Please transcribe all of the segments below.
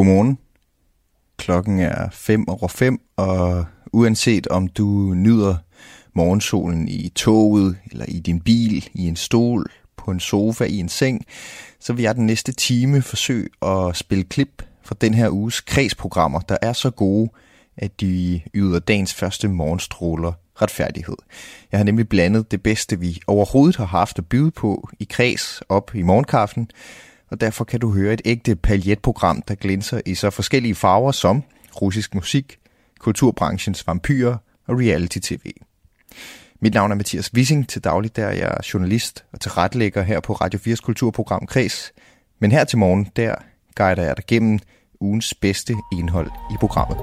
Godmorgen. Klokken er 5 over 5, og uanset om du nyder morgensolen i toget, eller i din bil, i en stol, på en sofa, i en seng, så vil jeg den næste time forsøge at spille klip fra den her uges kredsprogrammer, der er så gode, at de yder dagens første morgenstråler retfærdighed. Jeg har nemlig blandet det bedste, vi overhovedet har haft at byde på i kreds op i morgenkaffen, og derfor kan du høre et ægte paljetprogram, der glinser i så forskellige farver som russisk musik, kulturbranchens vampyrer og reality-tv. Mit navn er Mathias Wissing. Til daglig der er jeg journalist og tilrettelægger her på Radio 4's kulturprogram Kreds. Men her til morgen, der guider jeg dig gennem ugens bedste indhold i programmet.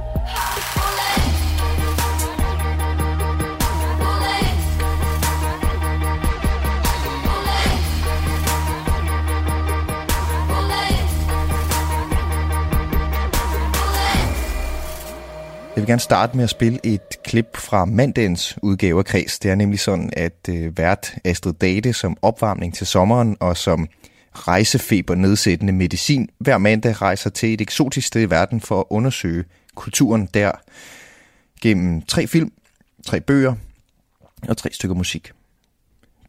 Jeg vil gerne starte med at spille et klip fra mandagens udgave af Kreds. Det er nemlig sådan, at øh, vært Astrid Date som opvarmning til sommeren og som rejsefeber nedsættende medicin hver mandag rejser til et eksotisk sted i verden for at undersøge kulturen der gennem tre film, tre bøger og tre stykker musik.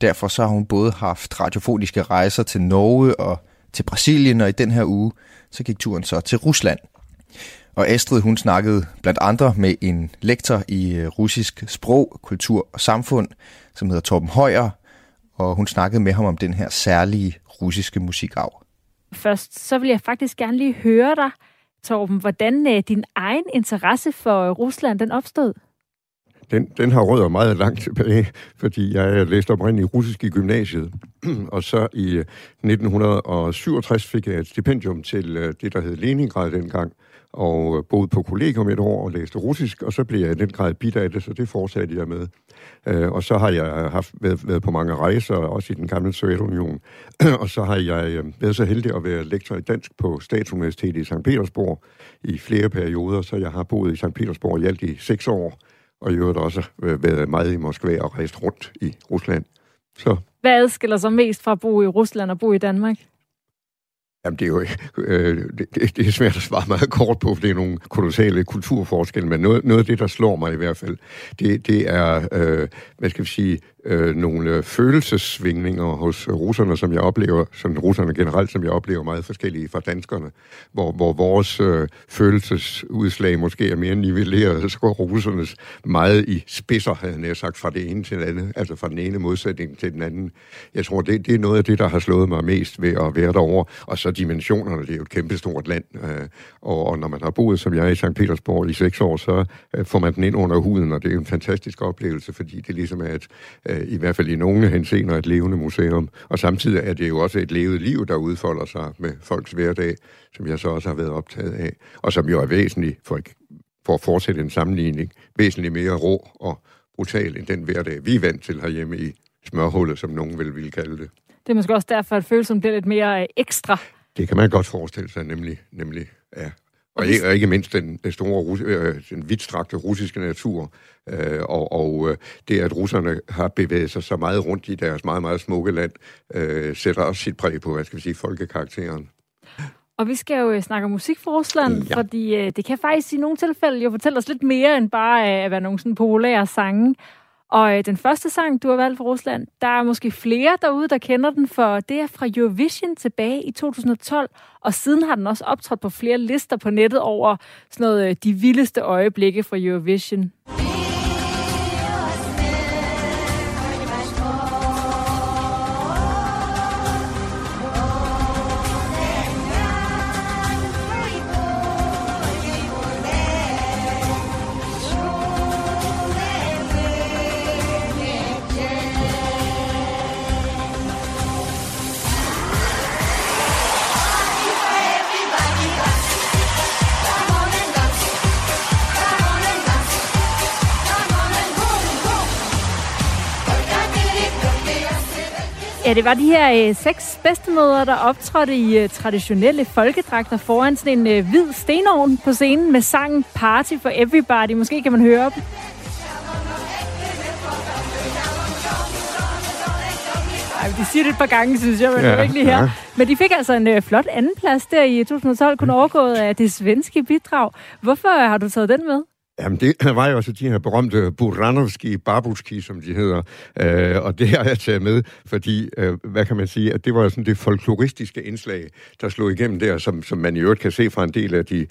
Derfor så har hun både haft radiofoniske rejser til Norge og til Brasilien, og i den her uge så gik turen så til Rusland – og Astrid, hun snakkede blandt andre med en lektor i øh, russisk sprog, kultur og samfund, som hedder Torben Højer, og hun snakkede med ham om den her særlige russiske musikarv. Først så vil jeg faktisk gerne lige høre dig, Torben, hvordan øh, din egen interesse for Rusland den opstod? Den, den har rødder meget langt tilbage, fordi jeg læste oprindeligt russisk i gymnasiet, og så i 1967 fik jeg et stipendium til øh, det, der hed Leningrad dengang, og øh, boede på kollegium et år og læste russisk, og så blev jeg i den grad bidt af det, så det fortsatte jeg med. Øh, og så har jeg haft, været, været på mange rejser, også i den gamle Sovjetunion, og så har jeg øh, været så heldig at være lektor i dansk på Statsuniversitetet i St. Petersborg i flere perioder, så jeg har boet i St. Petersborg i alt i seks år, og i øvrigt også øh, været meget i Moskva og rejst rundt i Rusland. Så. Hvad adskiller sig mest fra at bo i Rusland og bo i Danmark? Jamen, det er jo øh, det, det er svært at svare meget kort på, for det er nogle kolossale kulturforskelle, men noget, noget af det, der slår mig i hvert fald, det, det er, øh, hvad skal vi sige, øh, nogle øh, følelsesvingninger hos russerne, som jeg oplever, som russerne generelt, som jeg oplever meget forskellige fra danskerne, hvor, hvor vores øh, følelsesudslag måske er mere nivelleret, så går russernes meget i spidser, havde jeg sagt, fra det ene til det andet, altså fra den ene modsætning til den anden. Jeg tror, det, det er noget af det, der har slået mig mest ved at være derovre, og så dimensionerne, det er jo et kæmpestort land, øh, og, og når man har boet, som jeg i St. Petersborg i seks år, så øh, får man den ind under huden, og det er jo en fantastisk oplevelse, fordi det ligesom er et øh, i hvert fald i nogle henseender et levende museum. Og samtidig er det jo også et levet liv, der udfolder sig med folks hverdag, som jeg så også har været optaget af, og som jo er væsentligt for, for at fortsætte en sammenligning, væsentligt mere rå og brutal end den hverdag, vi er vant til herhjemme i smørhullet, som nogen vil ville kalde det. Det er måske også derfor, at følelsen bliver lidt mere øh, ekstra. Det kan man godt forestille sig, nemlig, nemlig ja. Og, ikke, og ikke mindst den, den store, øh, den vidtstrakte russiske natur, øh, og, og øh, det, at russerne har bevæget sig så meget rundt i deres meget, meget smukke land, øh, sætter også sit præg på, hvad skal vi sige, folkekarakteren. Og vi skal jo øh, snakke om musik fra Rusland, ja. fordi øh, det kan faktisk i nogle tilfælde jo fortælle os lidt mere end bare øh, at være nogle sådan populære sange. Og øh, den første sang, du har valgt for Rusland, der er måske flere derude, der kender den, for det er fra Eurovision tilbage i 2012, og siden har den også optrådt på flere lister på nettet over sådan noget, øh, de vildeste øjeblikke fra Eurovision. Det var de her øh, seks bedstemødre, der optrådte i øh, traditionelle folkedragter foran sådan en øh, hvid stenovn på scenen med sangen Party for Everybody. Måske kan man høre dem. de siger det et par gange, synes jeg, men ja, det ikke lige her. Ja. Men de fik altså en øh, flot andenplads der i 2012, kun overgået af det svenske bidrag. Hvorfor har du taget den med? Jamen, det var jo også de her berømte Buranovski, Babuski, som de hedder. Øh, og det har jeg taget med, fordi, øh, hvad kan man sige, at det var sådan det folkloristiske indslag, der slog igennem der, som, som man i øvrigt kan se fra en del af de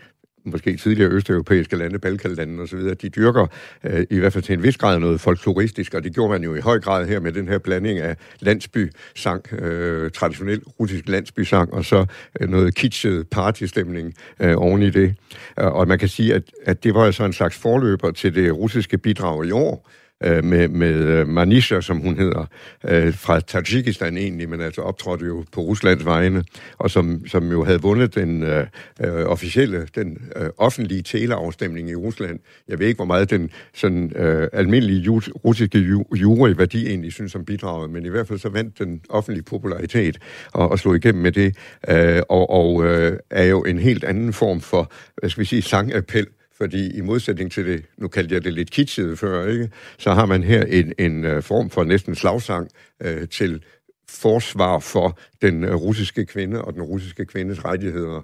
måske tidligere østeuropæiske lande, Balkanlandene osv., de dyrker øh, i hvert fald til en vis grad noget folkloristisk, og det gjorde man jo i høj grad her med den her blanding af landsby-sang, øh, traditionel russisk landsby-sang, og så øh, noget kitschet partystemning øh, oven i det. Og man kan sige, at, at det var altså en slags forløber til det russiske bidrag i år, øh, med, med øh, Manisha, som hun hedder, øh, fra Tajikistan egentlig, men altså optrådte jo på Ruslands vegne, og som, som jo havde vundet den øh, øh, officielle, den øh, offentlige teleafstemning i Rusland. Jeg ved ikke, hvor meget den sådan øh, almindelige ju, russiske ju, jury-værdi egentlig synes om bidraget, men i hvert fald så vandt den offentlige popularitet og, og slog igennem med det, øh, og, og øh, er jo en helt anden form for, hvad skal vi sige, sangappel, fordi i modsætning til det, nu kaldte jeg det lidt kitschede før, ikke? så har man her en, en øh, form for næsten slagsang øh, til forsvar for den øh, russiske kvinde og den russiske kvindes rettigheder.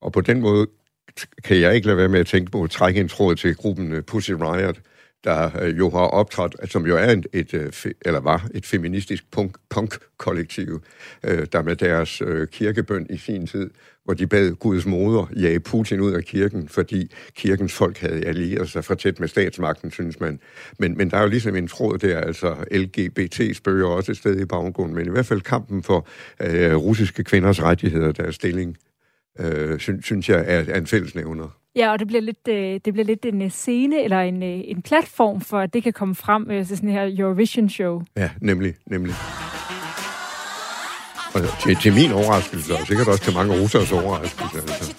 Og på den måde kan jeg ikke lade være med at tænke på at trække en tråd til gruppen øh, Pussy Riot, der jo har optrådt, som jo er et, et eller var et feministisk punk, punk-kollektiv, der med deres kirkebøn i sin tid, hvor de bad Guds moder jage Putin ud af kirken, fordi kirkens folk havde allieret sig for tæt med statsmagten, synes man. Men, men der er jo ligesom en tråd der, altså LGBT spørger også et sted i baggrunden, men i hvert fald kampen for øh, russiske kvinders rettigheder, deres stilling, øh, synes, synes jeg er, er en fællesnævner. Ja, og det bliver lidt, øh, det bliver lidt en øh, scene eller en, øh, en platform for, at det kan komme frem til sådan her Eurovision-show. Ja, nemlig, nemlig. Og til, til min overraskelse, og sikkert også til mange russers overraskelse. Altså.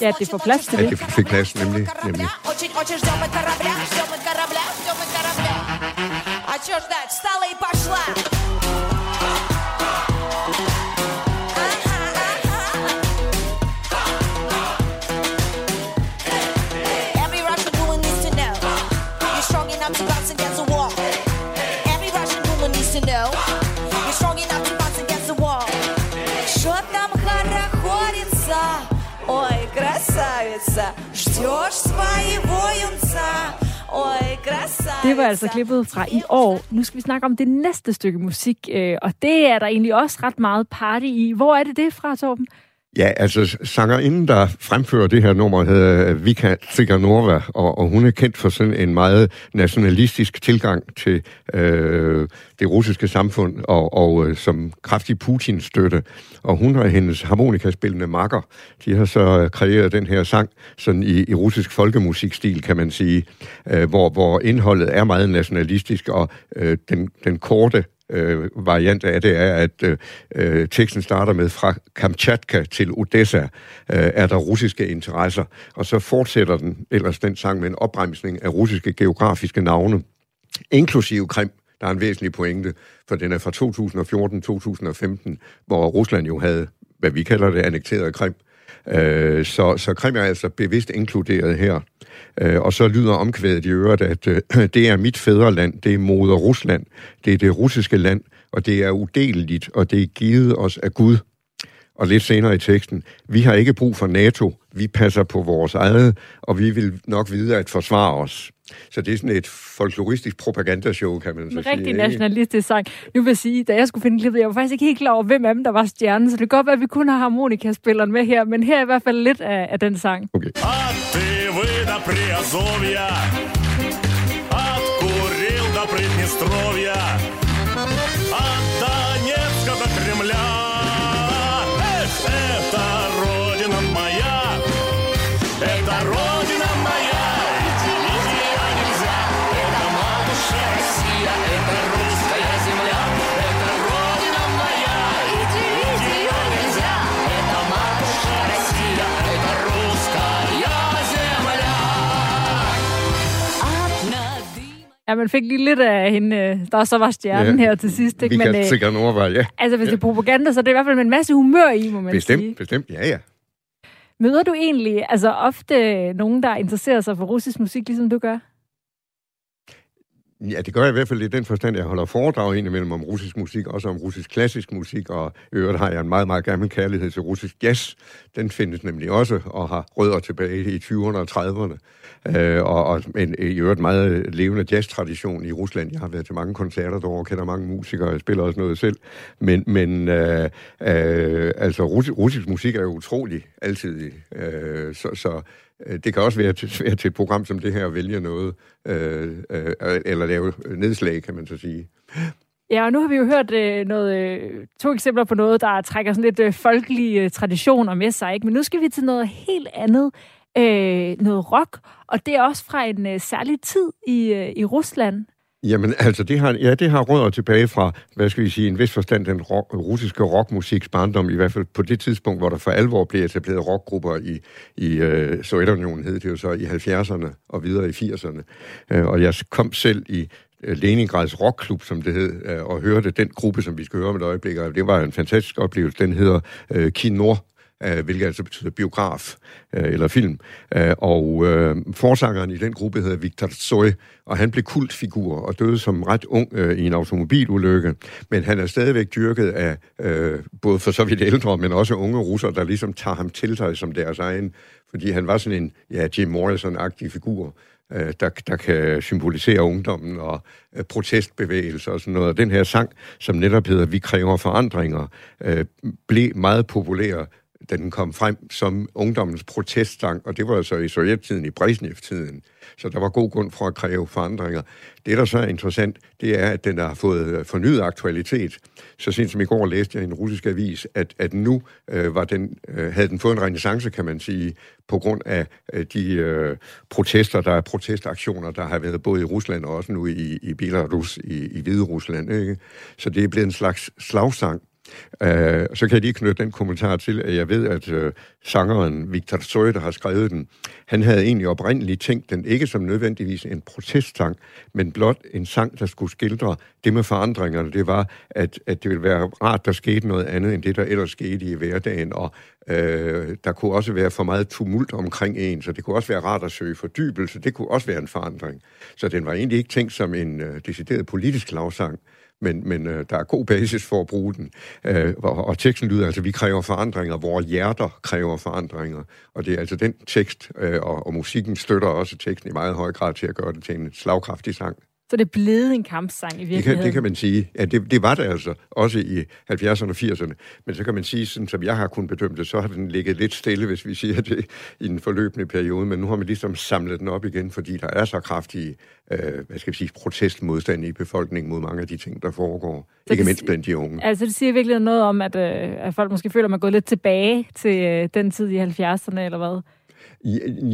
Ja. ja, det får plads til ja, det. det fik plads, nemlig. nemlig. А чё ждать? Встала и пошла! красавица, ждешь своего юнца. Det var altså klippet fra i år. Nu skal vi snakke om det næste stykke musik, øh, og det er der egentlig også ret meget party i. Hvor er det det fra, Torben? Ja, altså sangerinden, der fremfører det her nummer, hedder Vika Tsiganova, og, og hun er kendt for sådan en meget nationalistisk tilgang til øh, det russiske samfund, og, og øh, som kraftig Putin-støtte. Og hun og hendes harmonikaspillende makker, de har så øh, kreeret den her sang sådan i, i russisk folkemusikstil, kan man sige, øh, hvor, hvor indholdet er meget nationalistisk, og øh, den, den korte øh, variant af det er, at øh, teksten starter med fra Kamchatka til Odessa øh, er der russiske interesser, og så fortsætter den ellers den sang med en opremsning af russiske geografiske navne, inklusive Krim. Der er en væsentlig pointe, for den er fra 2014-2015, hvor Rusland jo havde, hvad vi kalder det, annekteret Krim. Øh, så, så Krim er altså bevidst inkluderet her. Øh, og så lyder omkvædet i øvrigt, at øh, det er mit fædreland, det er moder Rusland, det er det russiske land, og det er udeleligt, og det er givet os af Gud. Og lidt senere i teksten, vi har ikke brug for NATO, vi passer på vores eget, og vi vil nok vide at forsvare os. Så det er sådan et folkloristisk propagandashow, kan man så en sige. rigtig nationalistisk sang. Nu vil jeg sige, da jeg skulle finde klippet, jeg var faktisk ikke helt klar over, hvem af dem, der var stjernen, så det kan godt være, at vi kun har harmonikaspilleren med her, men her er i hvert fald lidt af, af den sang. Okay. Ja, man fik lige lidt af hende, øh, der så var stjernen ja, her til sidst. Ikke? Vi kan Men, øh, sikkert overveje, ja. Altså, hvis ja. det er propaganda, så er det i hvert fald med en masse humør i, må man bestemt, sige. Bestemt, ja, ja. Møder du egentlig altså ofte nogen, der interesserer sig for russisk musik, ligesom du gør? Ja, det gør jeg i hvert fald i den forstand, at jeg holder foredrag indimellem om russisk musik, også om russisk klassisk musik, og i øvrigt har jeg en meget, meget gammel kærlighed til russisk jazz. Den findes nemlig også, og har rødder tilbage i 20'erne og 30'erne. Øh, og, og en, i øvrigt meget levende jazz-tradition i Rusland. Jeg har været til mange koncerter derovre, kender mange musikere, jeg spiller også noget selv. Men, men øh, øh, altså, russisk, russisk musik er jo utrolig altid. Øh, så, så Øh, det kan også være til, svært til et program som det her at vælge noget, øh, øh, eller lave nedslag, kan man så sige. Ja, og nu har vi jo hørt øh, noget, øh, to eksempler på noget, der trækker sådan lidt øh, folkelige øh, traditioner med sig. Ikke? Men nu skal vi til noget helt andet, øh, noget rock, og det er også fra en øh, særlig tid i, øh, i Rusland. Jamen, altså, det har, ja, det har rødder tilbage fra, hvad skal vi sige, en vis forstand den rock, russiske rockmusiks barndom, i hvert fald på det tidspunkt, hvor der for alvor blev etableret rockgrupper i, i øh, Sovjetunionen, hed det jo så, i 70'erne og videre i 80'erne. Øh, og jeg kom selv i øh, Leningrads Rockklub, som det hed, øh, og hørte den gruppe, som vi skal høre om et øjeblik, og det var en fantastisk oplevelse. Den hedder øh, Kinor, øh, hvilket altså betyder biograf øh, eller film. Øh, og øh, forsangeren i den gruppe hedder Victor Tsoi, og han blev kultfigur og døde som ret ung øh, i en automobilulykke. Men han er stadigvæk dyrket af øh, både for så vidt ældre, men også unge russer, der ligesom tager ham til sig som deres egen, fordi han var sådan en ja, Jim Morrison-agtig figur, øh, der, der kan symbolisere ungdommen og øh, protestbevægelser og sådan noget. Og den her sang, som netop hedder Vi kræver forandringer, øh, blev meget populær da den kom frem som ungdommens proteststang, og det var altså i sovjettiden, i Brezhnev-tiden. Så der var god grund for at kræve forandringer. Det, der så er interessant, det er, at den har fået øh, fornyet aktualitet. Så sent som i går læste jeg i en russisk avis, at, at nu øh, var den, øh, havde den fået en renaissance, kan man sige, på grund af øh, de øh, protester, der er protestaktioner, der har været både i Rusland og også nu i, i Belarus, i, i Hvide Rusland. Ikke? Så det er blevet en slags slagsang Øh, så kan jeg lige knytte den kommentar til, at jeg ved, at øh, sangeren Victor Tsoi, der har skrevet den, han havde egentlig oprindeligt tænkt den ikke som nødvendigvis en protestsang, men blot en sang, der skulle skildre det med forandringerne. Det var, at, at det ville være rart, der skete noget andet end det, der ellers skete i hverdagen, og øh, der kunne også være for meget tumult omkring en, så det kunne også være rart at søge fordybelse. Det kunne også være en forandring. Så den var egentlig ikke tænkt som en øh, decideret politisk lavsang men, men øh, der er god basis for at bruge den. Øh, og, og teksten lyder altså, vi kræver forandringer, vores hjerter kræver forandringer. Og det er altså den tekst, øh, og, og musikken støtter også teksten i meget høj grad til at gøre det til en slagkraftig sang. Så det er blevet en kampsang i virkeligheden? Det kan, det kan man sige. Ja, det, det var det altså, også i 70'erne og 80'erne. Men så kan man sige, sådan som jeg har kunnet bedømme det, så har den ligget lidt stille, hvis vi siger det, i den forløbende periode. Men nu har man ligesom samlet den op igen, fordi der er så kraftige, øh, hvad skal vi sige, protestmodstand i befolkningen mod mange af de ting, der foregår. Så ikke mindst blandt de unge. Altså det siger virkelig noget om, at, øh, at folk måske føler, at man er gået lidt tilbage til øh, den tid i 70'erne, eller hvad?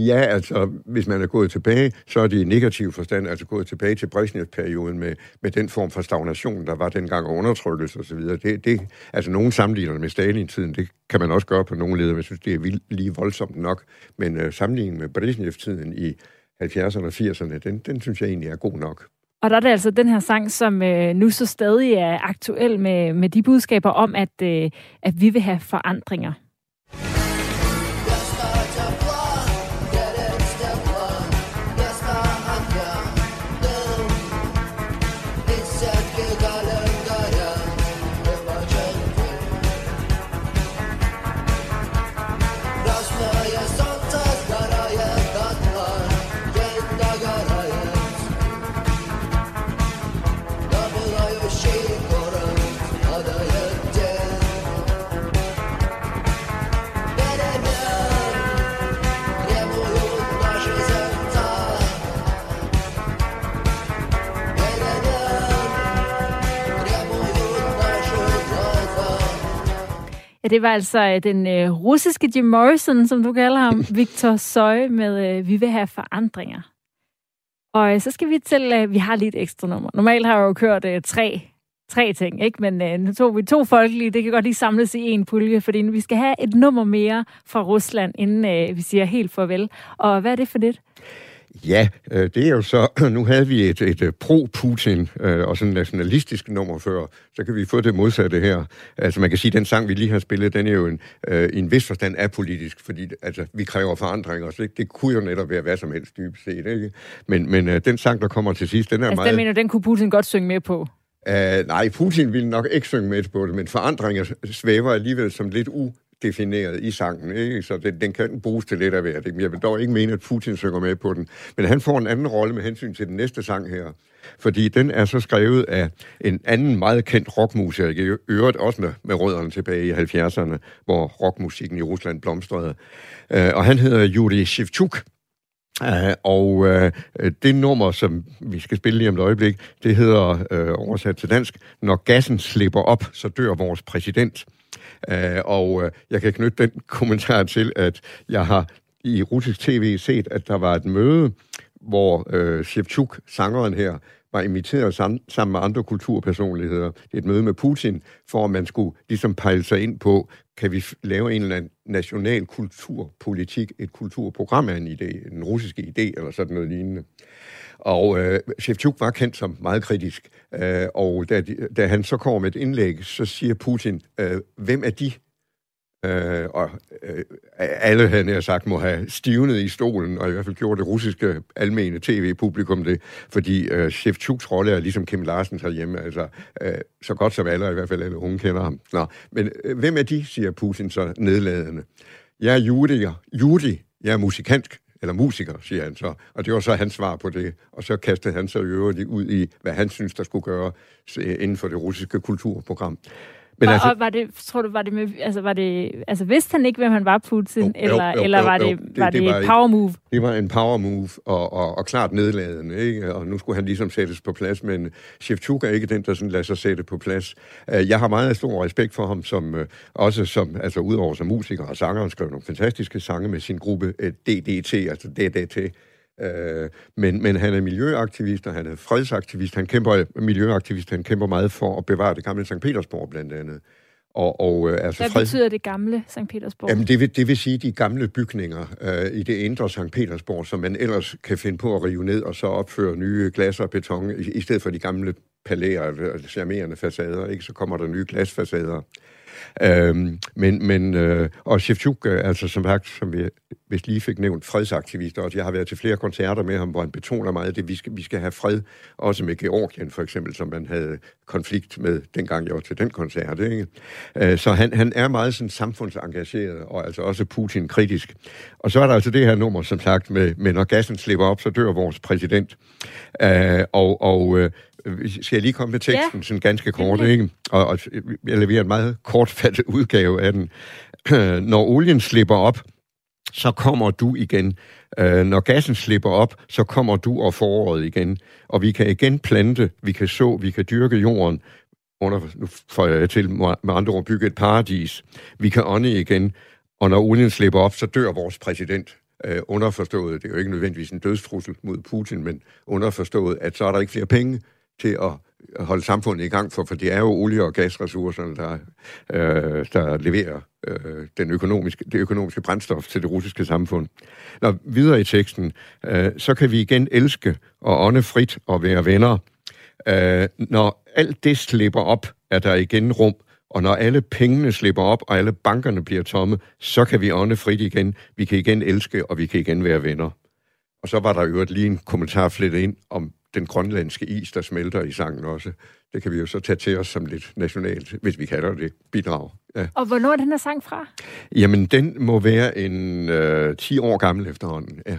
Ja, altså, hvis man er gået tilbage, så er det i negativ forstand, altså gået tilbage til Brezhnev-perioden med, med den form for stagnation, der var dengang, og undertrykkelse osv. Det, det, altså, nogen sammenligner med Stalin-tiden, det kan man også gøre på nogle leder, men jeg synes, det er vildt, lige voldsomt nok. Men øh, sammenligningen med Brezhnev-tiden i 70'erne og 80'erne, den, den synes jeg egentlig er god nok. Og der er det altså den her sang, som øh, nu så stadig er aktuel med, med de budskaber om, at, øh, at vi vil have forandringer. Det var altså øh, den øh, russiske Jim Morrison, som du kalder ham, Victor Søj, med øh, Vi vil have forandringer. Og øh, så skal vi til, øh, vi har lige et ekstra nummer. Normalt har jeg jo kørt øh, tre, tre ting, ikke? men øh, nu tog vi to folkelige, det kan godt lige samles i en pulje, fordi vi skal have et nummer mere fra Rusland, inden øh, vi siger helt farvel. Og hvad er det for det? Ja, øh, det er jo så, nu havde vi et, et øh, pro-Putin øh, og sådan nationalistisk nummer før, så kan vi få det modsatte her. Altså man kan sige, at den sang, vi lige har spillet, den er jo en, øh, i en vis forstand apolitisk, fordi altså, vi kræver forandringer, så det, kunne jo netop være hvad som helst dybest set. Ikke? Men, men øh, den sang, der kommer til sidst, den er altså, meget... den mener den kunne Putin godt synge med på? Uh, nej, Putin ville nok ikke synge med på det, men forandringer svæver alligevel som lidt u defineret i sangen, ikke? så den, den kan bruges til lidt af hvert. Jeg vil dog ikke mene, at Putin synger med på den. Men han får en anden rolle med hensyn til den næste sang her, fordi den er så skrevet af en anden meget kendt rockmusiker, i øvrigt også med, med rødderne tilbage i 70'erne, hvor rockmusikken i Rusland blomstrede. Uh, og han hedder Yuri Shevchuk, Uh, og uh, det nummer, som vi skal spille lige om et øjeblik, det hedder, uh, oversat til dansk, Når gassen slipper op, så dør vores præsident. Øh, og øh, jeg kan knytte den kommentar til, at jeg har i russisk tv set, at der var et møde, hvor uh, Shevchuk, sangeren her, var inviteret sammen, sammen med andre kulturpersonligheder. Det er et møde med Putin, for at man skulle ligesom pejle sig ind på, kan vi lave en eller anden national kulturpolitik, et kulturprogram af en idé, en russisk idé, eller sådan noget lignende. Og øh, Shevchuk var kendt som meget kritisk, øh, og da, da han så kommer med et indlæg, så siger Putin, øh, hvem er de? Øh, og øh, alle, han har sagt, må have stivnet i stolen, og i hvert fald gjorde det russiske almene tv-publikum det, fordi øh, Shevchuks rolle er ligesom Kim Larsen herhjemme, altså øh, så godt som alle, i hvert fald alle unge kender ham. Nå, men øh, hvem er de, siger Putin så nedladende. Jeg er judier, judi, jeg er musikant, eller musiker, siger han så. Og det var så hans svar på det. Og så kastede han sig i øvrigt ud i, hvad han synes, der skulle gøre øh, inden for det russiske kulturprogram. Men og, altså, og var det, tror du, var det med, altså var det, altså vidste han ikke, hvem han var, Putin, jo, eller, jo, jo, eller var, jo, det, det, var det, det var et power move? Det var en power move, og, og, og klart nedladende, ikke? og nu skulle han ligesom sættes på plads, men Shevchuk er ikke den, der sådan lader sig sætte på plads. Uh, jeg har meget stor respekt for ham, som uh, også som, altså udover som musiker og sanger, han skrev nogle fantastiske sange med sin gruppe uh, DDT, altså DDT, Øh, men, men han er miljøaktivist, og han er fredsaktivist. Han kæmper miljøaktivist, han kæmper meget for at bevare det gamle St. Petersborg blandt andet. Og, og, øh, altså Hvad fred... betyder det gamle St. Petersborg? Jamen, det vil, det vil sige de gamle bygninger øh, i det indre St. Petersborg, som man ellers kan finde på at rive ned og så opføre nye glas og beton, i, i stedet for de gamle palæer, altså charmerende facader, ikke? så kommer der nye glasfacader. Øhm, men, men øh, og Shevchuk, øh, altså som sagt, som vi hvis lige fik nævnt, fredsaktivist også. Jeg har været til flere koncerter med ham, hvor han betoner meget det, vi skal, vi skal have fred, også med Georgien for eksempel, som man havde konflikt med, dengang jeg var til den koncert. Ikke? Øh, så han, han er meget sådan samfundsengageret, og altså også Putin-kritisk. Og så er der altså det her nummer, som sagt, med, med når gassen slipper op, så dør vores præsident. Øh, og og øh, skal jeg lige komme med teksten, ja. sådan ganske kort, ikke? Og, og jeg leverer en meget kortfattet udgave af den. Når olien slipper op, så kommer du igen. Øh, når gassen slipper op, så kommer du og foråret igen. Og vi kan igen plante, vi kan så, vi kan dyrke jorden, under, nu får jeg til med andre ord bygge et paradis. Vi kan ånde igen, og når olien slipper op, så dør vores præsident. Øh, underforstået, det er jo ikke nødvendigvis en dødstrussel mod Putin, men underforstået, at så er der ikke flere penge til at holde samfundet i gang for, for det er jo olie- og gasressourcerne, der, øh, der leverer øh, den økonomiske, det økonomiske brændstof til det russiske samfund. Når videre i teksten, øh, så kan vi igen elske og ånde frit og være venner. Øh, når alt det slipper op, er der igen rum, og når alle pengene slipper op, og alle bankerne bliver tomme, så kan vi ånde frit igen. Vi kan igen elske, og vi kan igen være venner. Og så var der jo lige en kommentar flettet ind om den grønlandske is, der smelter i sangen også. Det kan vi jo så tage til os som lidt nationalt, hvis vi kalder det bidrag. Ja. Og hvornår er den her sang fra? Jamen, den må være en øh, 10 år gammel efterhånden, ja.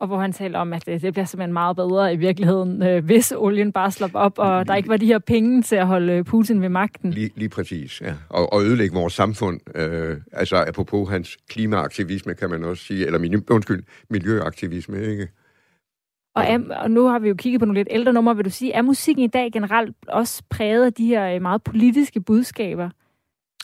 Og hvor han taler om, at det, det bliver simpelthen meget bedre i virkeligheden, øh, hvis olien bare slår op, og lige, der ikke var de her penge til at holde Putin ved magten. Lige, lige præcis, ja. Og, og ødelægge vores samfund. Øh, altså apropos hans klimaaktivisme, kan man også sige, eller undskyld, miljøaktivisme, ikke? Og, er, og nu har vi jo kigget på nogle lidt ældre numre. Vil du sige, er musikken i dag generelt også præget af de her øh, meget politiske budskaber?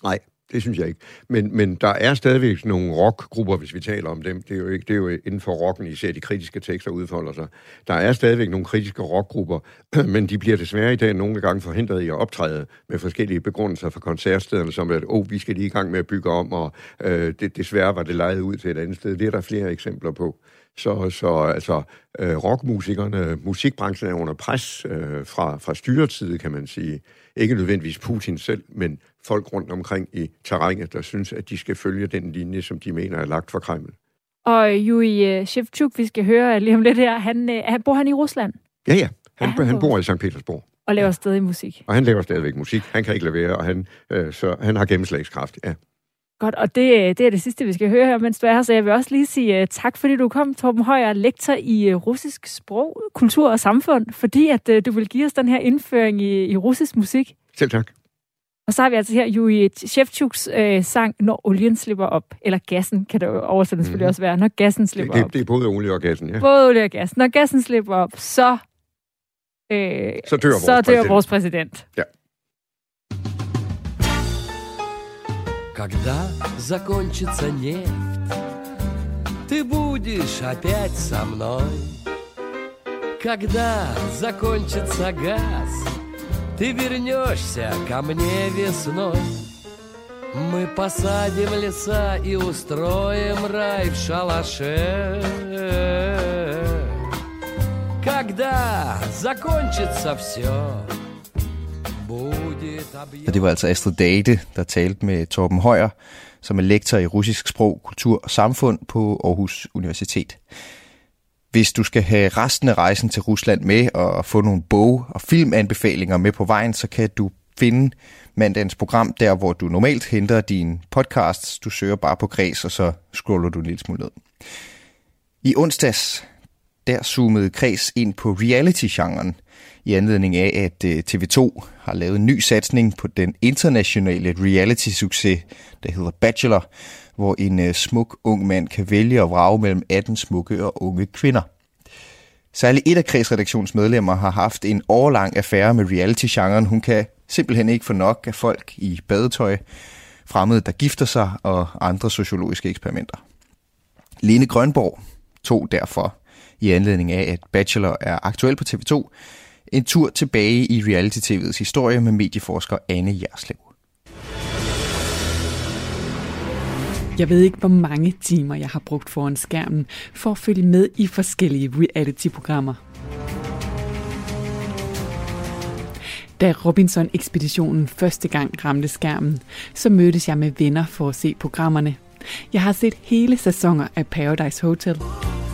Nej, Det synes jeg ikke. Men, men der er stadigvæk nogle rockgrupper, hvis vi taler om dem. Det er jo, ikke, det er jo inden for rocken, I ser de kritiske tekster udfolder sig. Der er stadigvæk nogle kritiske rockgrupper, men de bliver desværre i dag nogle gange forhindret i at optræde med forskellige begrundelser for koncertstederne, som at, oh, vi skal lige i gang med at bygge om, og øh, det, desværre var det lejet ud til et andet sted. Det er der flere eksempler på. Så, så altså, øh, rockmusikerne, musikbranchen er under pres øh, fra, fra styretid, kan man sige. Ikke nødvendigvis Putin selv, men folk rundt omkring i terrænet, der synes, at de skal følge den linje, som de mener er lagt for Kreml. Og Yuri øh, Shevchuk, vi skal høre lige om lidt her, han, øh, han bor han i Rusland? Ja, ja. Han, han, han bor i St. Petersborg. Og laver stadig musik. Og han laver stadigvæk musik. Han kan ikke levere, og han, øh, så han har gennemslagskraft, ja. Godt, og det, øh, det er det sidste, vi skal høre her, mens du er her. Så jeg vil også lige sige uh, tak, fordi du kom, Torben Højer, lektor i uh, russisk sprog, kultur og samfund, fordi at uh, du vil give os den her indføring i, i russisk musik. Selv tak. Og så har vi altså her Yuri Shevchuks uh, sang, Når olien slipper op. Eller gassen, kan det jo oversættes selvfølgelig mm. også være. Når gassen slipper det, det, op. Det er både olie og gassen, ja. Både olie og gas. Når gassen slipper op, så, uh, så dør, vores, så dør præsident. vores præsident. Ja. Когда закончится нефть, ты будешь опять со мной. Когда закончится газ, ты вернешься ко мне весной. Мы посадим леса и устроим рай в шалаше. Когда закончится все, Og det var altså Astrid Date, der talte med Torben Højer, som er lektor i russisk sprog, kultur og samfund på Aarhus Universitet. Hvis du skal have resten af rejsen til Rusland med og få nogle bog- og filmanbefalinger med på vejen, så kan du finde mandagens program der, hvor du normalt henter din podcasts. Du søger bare på Græs, og så scroller du en lille smule ned. I onsdags, der zoomede Kres ind på reality-genren – i anledning af, at øh, TV2 har lavet en ny satsning på den internationale reality-succes, der hedder Bachelor, hvor en øh, smuk ung mand kan vælge at vrage mellem 18 smukke og unge kvinder. Særligt et af kredsredaktionsmedlemmer har haft en årlang affære med reality-genren. Hun kan simpelthen ikke få nok af folk i badetøj, fremmede, der gifter sig og andre sociologiske eksperimenter. Lene Grønborg tog derfor i anledning af, at Bachelor er aktuel på TV2, en tur tilbage i reality-tv'ets historie med medieforsker Anne Jerslev. Jeg ved ikke, hvor mange timer jeg har brugt foran skærmen for at følge med i forskellige reality-programmer. Da Robinson-ekspeditionen første gang ramte skærmen, så mødtes jeg med venner for at se programmerne. Jeg har set hele sæsoner af Paradise Hotel.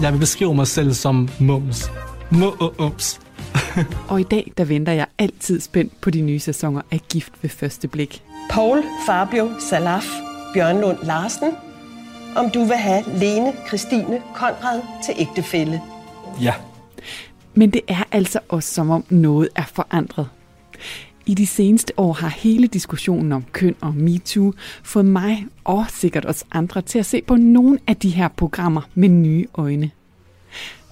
Jeg vil beskrive mig selv som mums. Mums. og i dag, der venter jeg altid spændt på de nye sæsoner af Gift ved første blik. Paul Fabio Salaf Bjørnlund Larsen, om du vil have Lene Christine Konrad til ægtefælle. Ja. Men det er altså også som om noget er forandret. I de seneste år har hele diskussionen om køn og MeToo fået mig og sikkert også andre til at se på nogle af de her programmer med nye øjne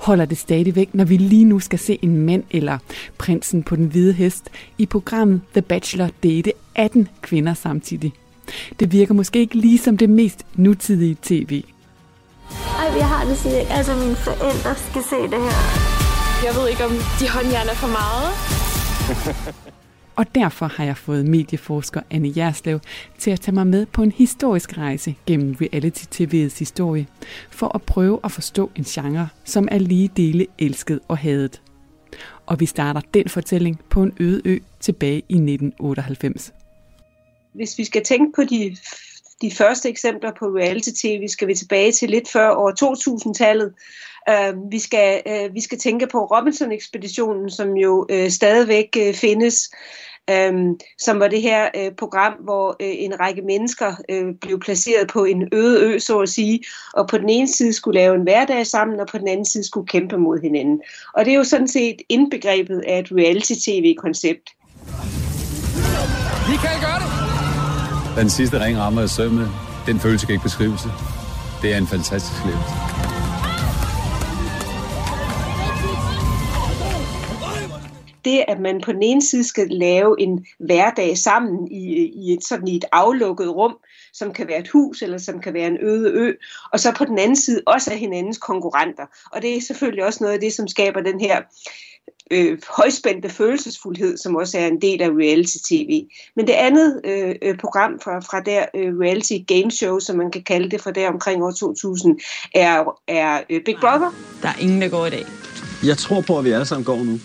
holder det stadigvæk, når vi lige nu skal se en mand eller prinsen på den hvide hest i programmet The Bachelor date 18 kvinder samtidig. Det virker måske ikke lige som det mest nutidige tv. Ej, jeg har det sådan, at altså mine forældre skal se det her. Jeg ved ikke, om de håndjern er for meget. Og derfor har jeg fået medieforsker Anne Jerslev til at tage mig med på en historisk rejse gennem reality-tv'ets historie, for at prøve at forstå en genre, som er lige dele elsket og hadet. Og vi starter den fortælling på en øde ø tilbage i 1998. Hvis vi skal tænke på de, de første eksempler på reality-tv, skal vi tilbage til lidt før år 2000-tallet, Uh, vi, skal, uh, vi skal tænke på Robinson-ekspeditionen, som jo uh, stadigvæk uh, findes øhm, som var det her øh, program, hvor øh, en række mennesker øh, blev placeret på en øde ø, så at sige, og på den ene side skulle lave en hverdag sammen, og på den anden side skulle kæmpe mod hinanden. Og det er jo sådan set indbegrebet af et reality-tv-koncept. Vi kan gøre det! Den sidste ring rammer i sømmet. Den følelse kan ikke beskrives. Det er en fantastisk levelse. Det, at man på den ene side skal lave en hverdag sammen i, i et sådan i et aflukket rum, som kan være et hus, eller som kan være en øde ø, og så på den anden side også af hinandens konkurrenter. Og det er selvfølgelig også noget af det, som skaber den her øh, højspændte følelsesfuldhed, som også er en del af reality-tv. Men det andet øh, øh, program fra, fra der øh, reality game show, som man kan kalde det fra der omkring år 2000, er, er øh, Big Brother. Der er ingen, der går i dag. Jeg tror på, at vi alle sammen går nu.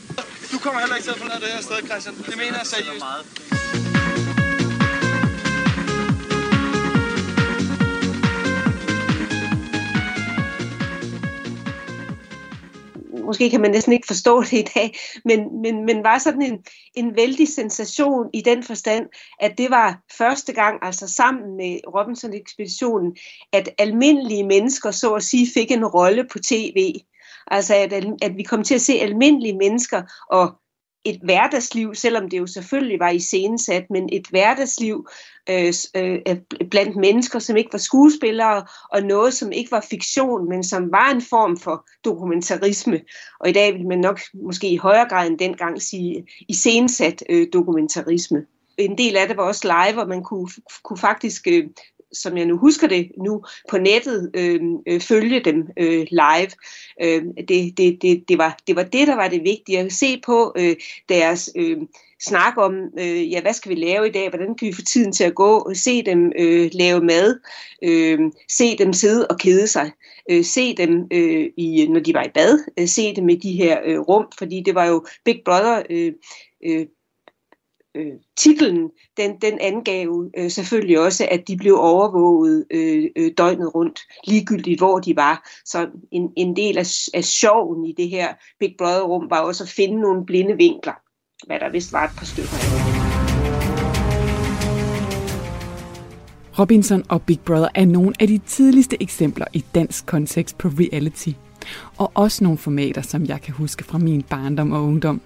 Du kommer heller ikke til at forlade det her sted, Christian. Det mener jeg seriøst. måske kan man næsten ikke forstå det i dag, men, men, men var sådan en, en vældig sensation i den forstand, at det var første gang, altså sammen med Robinson-ekspeditionen, at almindelige mennesker så at sige fik en rolle på tv. Altså at, at vi kom til at se almindelige mennesker og et hverdagsliv, selvom det jo selvfølgelig var iscenesat, men et hverdagsliv øh, øh, blandt mennesker, som ikke var skuespillere, og noget, som ikke var fiktion, men som var en form for dokumentarisme. Og i dag vil man nok måske i højere grad end dengang sige iscenesat øh, dokumentarisme. En del af det var også live, og man kunne, kunne faktisk øh, som jeg nu husker det nu, på nettet øh, øh, følge dem øh, live. Øh, det, det, det, det, var, det var det, der var det vigtige, at se på øh, deres øh, snak om, øh, ja, hvad skal vi lave i dag, hvordan kan vi få tiden til at gå, se dem øh, lave mad, øh, se dem sidde og kede sig, øh, se dem, øh, i, når de var i bad, øh, se dem i de her øh, rum, fordi det var jo Big Brother øh, øh, øh, titlen, den, den angav øh, selvfølgelig også, at de blev overvåget øh, øh, døgnet rundt, ligegyldigt hvor de var. Så en, en del af, af sjoven i det her Big Brother-rum var også at finde nogle blinde vinkler, hvad der vist var et par stykker af. Robinson og Big Brother er nogle af de tidligste eksempler i dansk kontekst på reality. Og også nogle formater, som jeg kan huske fra min barndom og ungdom.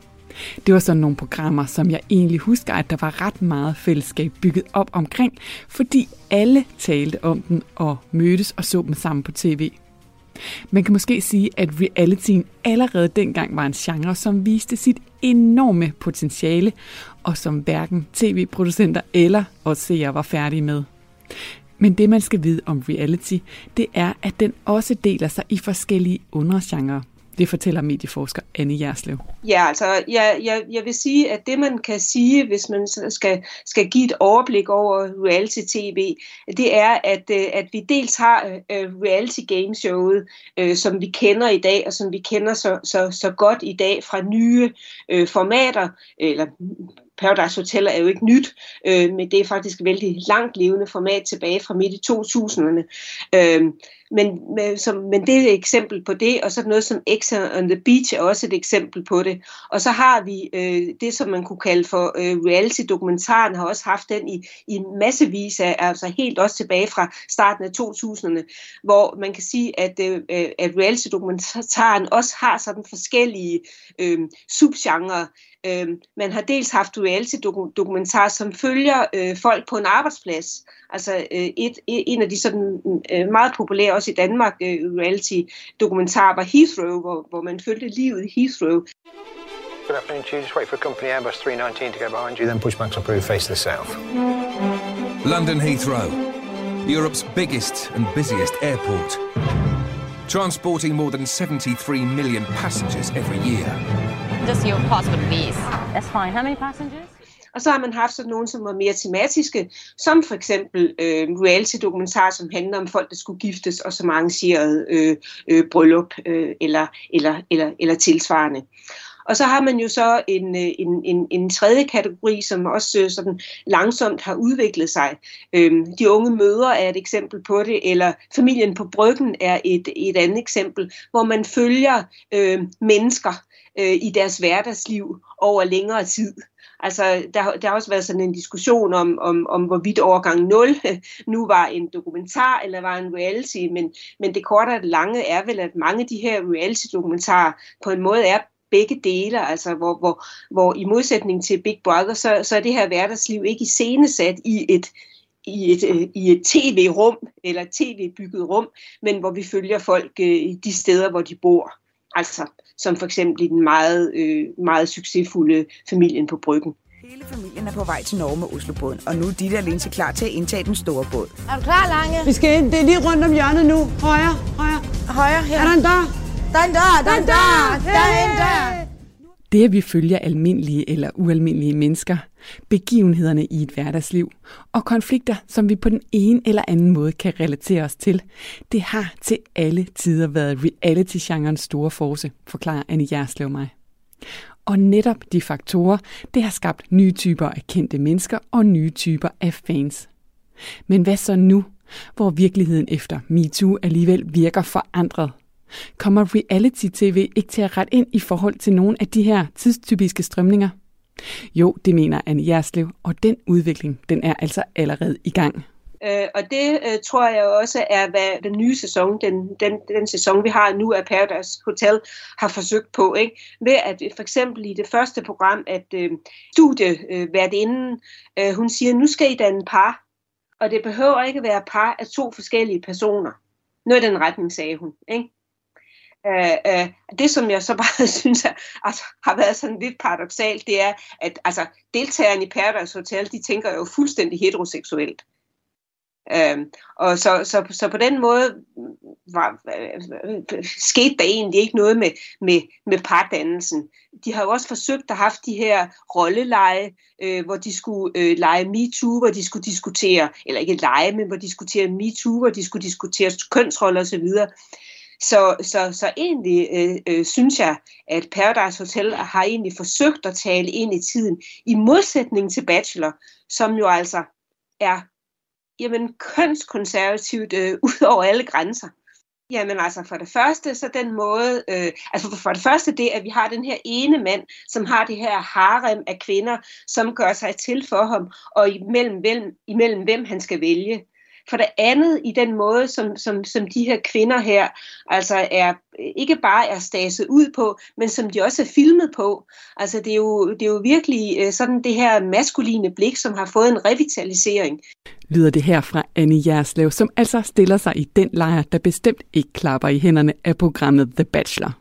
Det var sådan nogle programmer, som jeg egentlig husker, at der var ret meget fællesskab bygget op omkring, fordi alle talte om den og mødtes og så dem sammen på tv. Man kan måske sige, at realityen allerede dengang var en genre, som viste sit enorme potentiale, og som hverken tv-producenter eller os seere var færdige med. Men det, man skal vide om reality, det er, at den også deler sig i forskellige undergenre. Det fortæller medieforsker Anne Jerslev. Ja, altså jeg, jeg, jeg vil sige, at det man kan sige, hvis man skal, skal give et overblik over reality-tv, det er, at, øh, at vi dels har uh, reality game showet, uh, som vi kender i dag, og som vi kender så, så, så godt i dag fra nye uh, formater, eller Paradise Hotel er jo ikke nyt, øh, men det er faktisk et vældig langt levende format tilbage fra midt i 2000'erne. Øh, men, men, som, men det er et eksempel på det, og så noget som X on the Beach er også et eksempel på det. Og så har vi øh, det, som man kunne kalde for øh, reality-dokumentaren, har også haft den i, i massevis af, altså helt også tilbage fra starten af 2000'erne, hvor man kan sige, at, øh, at reality-dokumentaren også har sådan forskellige øh, subgenre. Øh, man har dels haft reality-dokumentar, som følger øh, folk på en arbejdsplads. Altså øh, et, en af de sådan øh, meget populære også i Danmark øh, reality-dokumentar var Heathrow, hvor, hvor man følte livet i Heathrow. Good afternoon to you. Just wait for a company Airbus 319 to go behind you, then push back to approve, face the south. London Heathrow, Europe's biggest and busiest airport. Transporting more than 73 million passengers every year. Just your passport, please. That's fine. How many passengers? Og så har man haft sådan nogle, som var mere tematiske, som for eksempel øh, reality-dokumentar, som handler om folk, der skulle giftes, og som arrangerede øh, øh, bryllup øh, eller, eller, eller, eller tilsvarende. Og så har man jo så en, øh, en, en, en tredje kategori, som også øh, sådan langsomt har udviklet sig. Øhm, de unge mødre er et eksempel på det, eller familien på bryggen er et, et andet eksempel, hvor man følger øh, mennesker øh, i deres hverdagsliv over længere tid. Altså, der, der har også været sådan en diskussion om, om, om hvorvidt overgang 0 nu var en dokumentar eller var en reality, men, men det korte og det lange er vel, at mange af de her reality-dokumentarer på en måde er begge dele, altså hvor, hvor, hvor i modsætning til Big Brother, så, så er det her hverdagsliv ikke iscenesat i et, i et, øh, i et tv-rum eller tv-bygget rum, men hvor vi følger folk i de steder, hvor de bor. Altså, som for eksempel i den meget, øh, meget succesfulde familien på Bryggen. Hele familien er på vej til Norge med Oslobåden, og nu er Ditte og Linse klar til at indtage den store båd. Er du klar, Lange? Vi skal ind. Det er lige rundt om hjørnet nu. Højre, højre. Højre her. Er der en dør? Der er en dør, der er en dør, der er en dør. Det, at vi følger almindelige eller ualmindelige mennesker, begivenhederne i et hverdagsliv og konflikter, som vi på den ene eller anden måde kan relatere os til, det har til alle tider været reality-genrens store force, forklarer Anne Jerslev mig. Og netop de faktorer, det har skabt nye typer af kendte mennesker og nye typer af fans. Men hvad så nu, hvor virkeligheden efter MeToo alligevel virker forandret? Kommer reality-tv ikke til at rette ind i forhold til nogle af de her tidstypiske strømninger? Jo, det mener Anne Jerslev, og den udvikling, den er altså allerede i gang. Øh, og det øh, tror jeg også er, hvad den nye sæson, den, den, den sæson, vi har nu af Paradise Hotel, har forsøgt på. Ikke? Ved at øh, for eksempel i det første program, at øh, studieværtinden, øh, øh, hun siger, nu skal I danne par, og det behøver ikke være par af to forskellige personer. Noget i den retning, sagde hun. Ikke? Øh, øh, det, som jeg så bare synes er, altså, har været sådan lidt paradoxalt, det er, at altså, deltagerne i Paradise Hotel, de tænker jo fuldstændig heteroseksuelt. Øhm, og så, så, så på den måde mm, var, skete der egentlig ikke noget med, med, med pardannelsen. De har jo også forsøgt at have de her rolleleje, øh, hvor de skulle øh, lege MeToo, hvor de skulle diskutere, eller ikke lege, men hvor de diskutere MeToo, hvor de skulle diskutere kønsroller osv. Så, så, så egentlig øh, øh, synes jeg, at Paradise Hotel har egentlig forsøgt at tale ind i tiden, i modsætning til Bachelor, som jo altså er jamen, kønskonservativt øh, ud over alle grænser. Jamen altså for det første, så den måde, øh, altså for det første det, at vi har den her ene mand, som har det her harem af kvinder, som gør sig til for ham, og imellem, imellem, imellem hvem han skal vælge. For det andet i den måde, som, som, som de her kvinder her altså er ikke bare er staset ud på, men som de også er filmet på. Altså det er jo, det er jo virkelig øh, sådan det her maskuline blik, som har fået en revitalisering. Lyder det her fra Annie Jerslev, som altså stiller sig i den lejr, der bestemt ikke klapper i hænderne af programmet The Bachelor.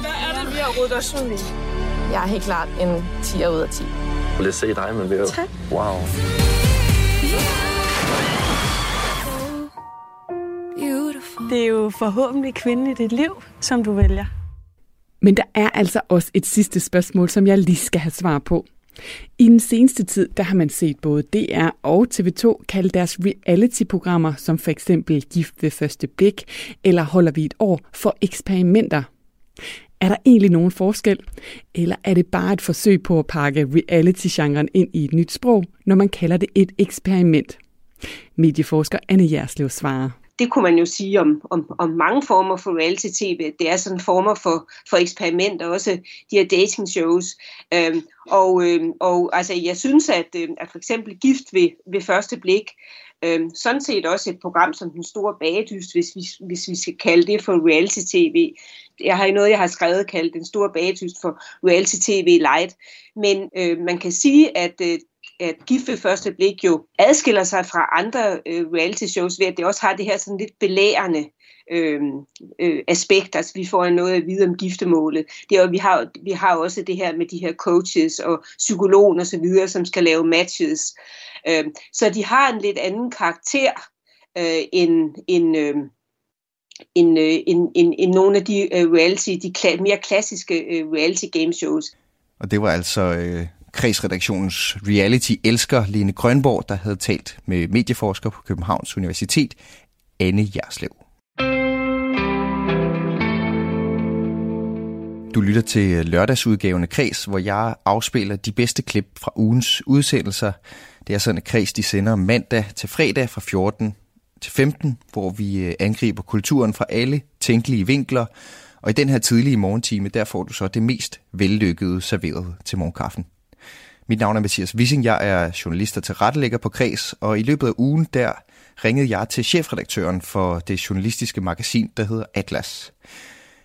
Hvad er det, vi har rodet os ud i? Jeg er helt klart en 10 ud af 10. Lad os se dig, men det er Tak. Wow. Det er jo forhåbentlig kvinden i dit liv, som du vælger. Men der er altså også et sidste spørgsmål, som jeg lige skal have svar på. I den seneste tid, der har man set både DR og TV2 kalde deres reality-programmer, som for eksempel Gift ved første blik, eller Holder vi et år, for eksperimenter. Er der egentlig nogen forskel? Eller er det bare et forsøg på at pakke reality-genren ind i et nyt sprog, når man kalder det et eksperiment? Medieforsker Anne Jerslev svarer det kunne man jo sige om, om, om mange former for reality-tv. Det er sådan former for, for eksperimenter, også de her dating shows. Øhm, og, øhm, og altså, jeg synes, at, øhm, at for eksempel Gift ved, ved første blik, øhm, sådan set også et program som Den Store Bagedyst, hvis vi, hvis vi skal kalde det for reality-tv. Jeg har noget, jeg har skrevet kaldt Den Store Bagedyst for reality-tv light. Men øh, man kan sige, at øh, at Gift ved første blik jo adskiller sig fra andre øh, reality shows ved, at det også har det her sådan lidt belærende øh, øh, aspekt. Altså vi får noget at vide om giftemålet. Det er, vi, har, vi har også det her med de her coaches og psykologer og så videre, som skal lave matches. Øh, så de har en lidt anden karakter øh, end, end øh, end, øh, end, end, end nogle af de uh, reality, de kla- mere klassiske uh, reality game shows. Og det var altså øh, kredsredaktionens reality-elsker Lene Grønborg, der havde talt med medieforsker på Københavns Universitet, Anne Jerslev. Du lytter til øh, lørdagsudgaven af Kreds, hvor jeg afspiller de bedste klip fra ugens udsendelser. Det er sådan, at Kreds de sender mandag til fredag fra 14 til 15, hvor vi øh, angriber kulturen fra alle tænkelige vinkler. Og i den her tidlige morgentime, der får du så det mest vellykkede serveret til morgenkaffen. Mit navn er Mathias Wissing, jeg er journalist og tilrettelægger på Kreds, og i løbet af ugen der ringede jeg til chefredaktøren for det journalistiske magasin, der hedder Atlas.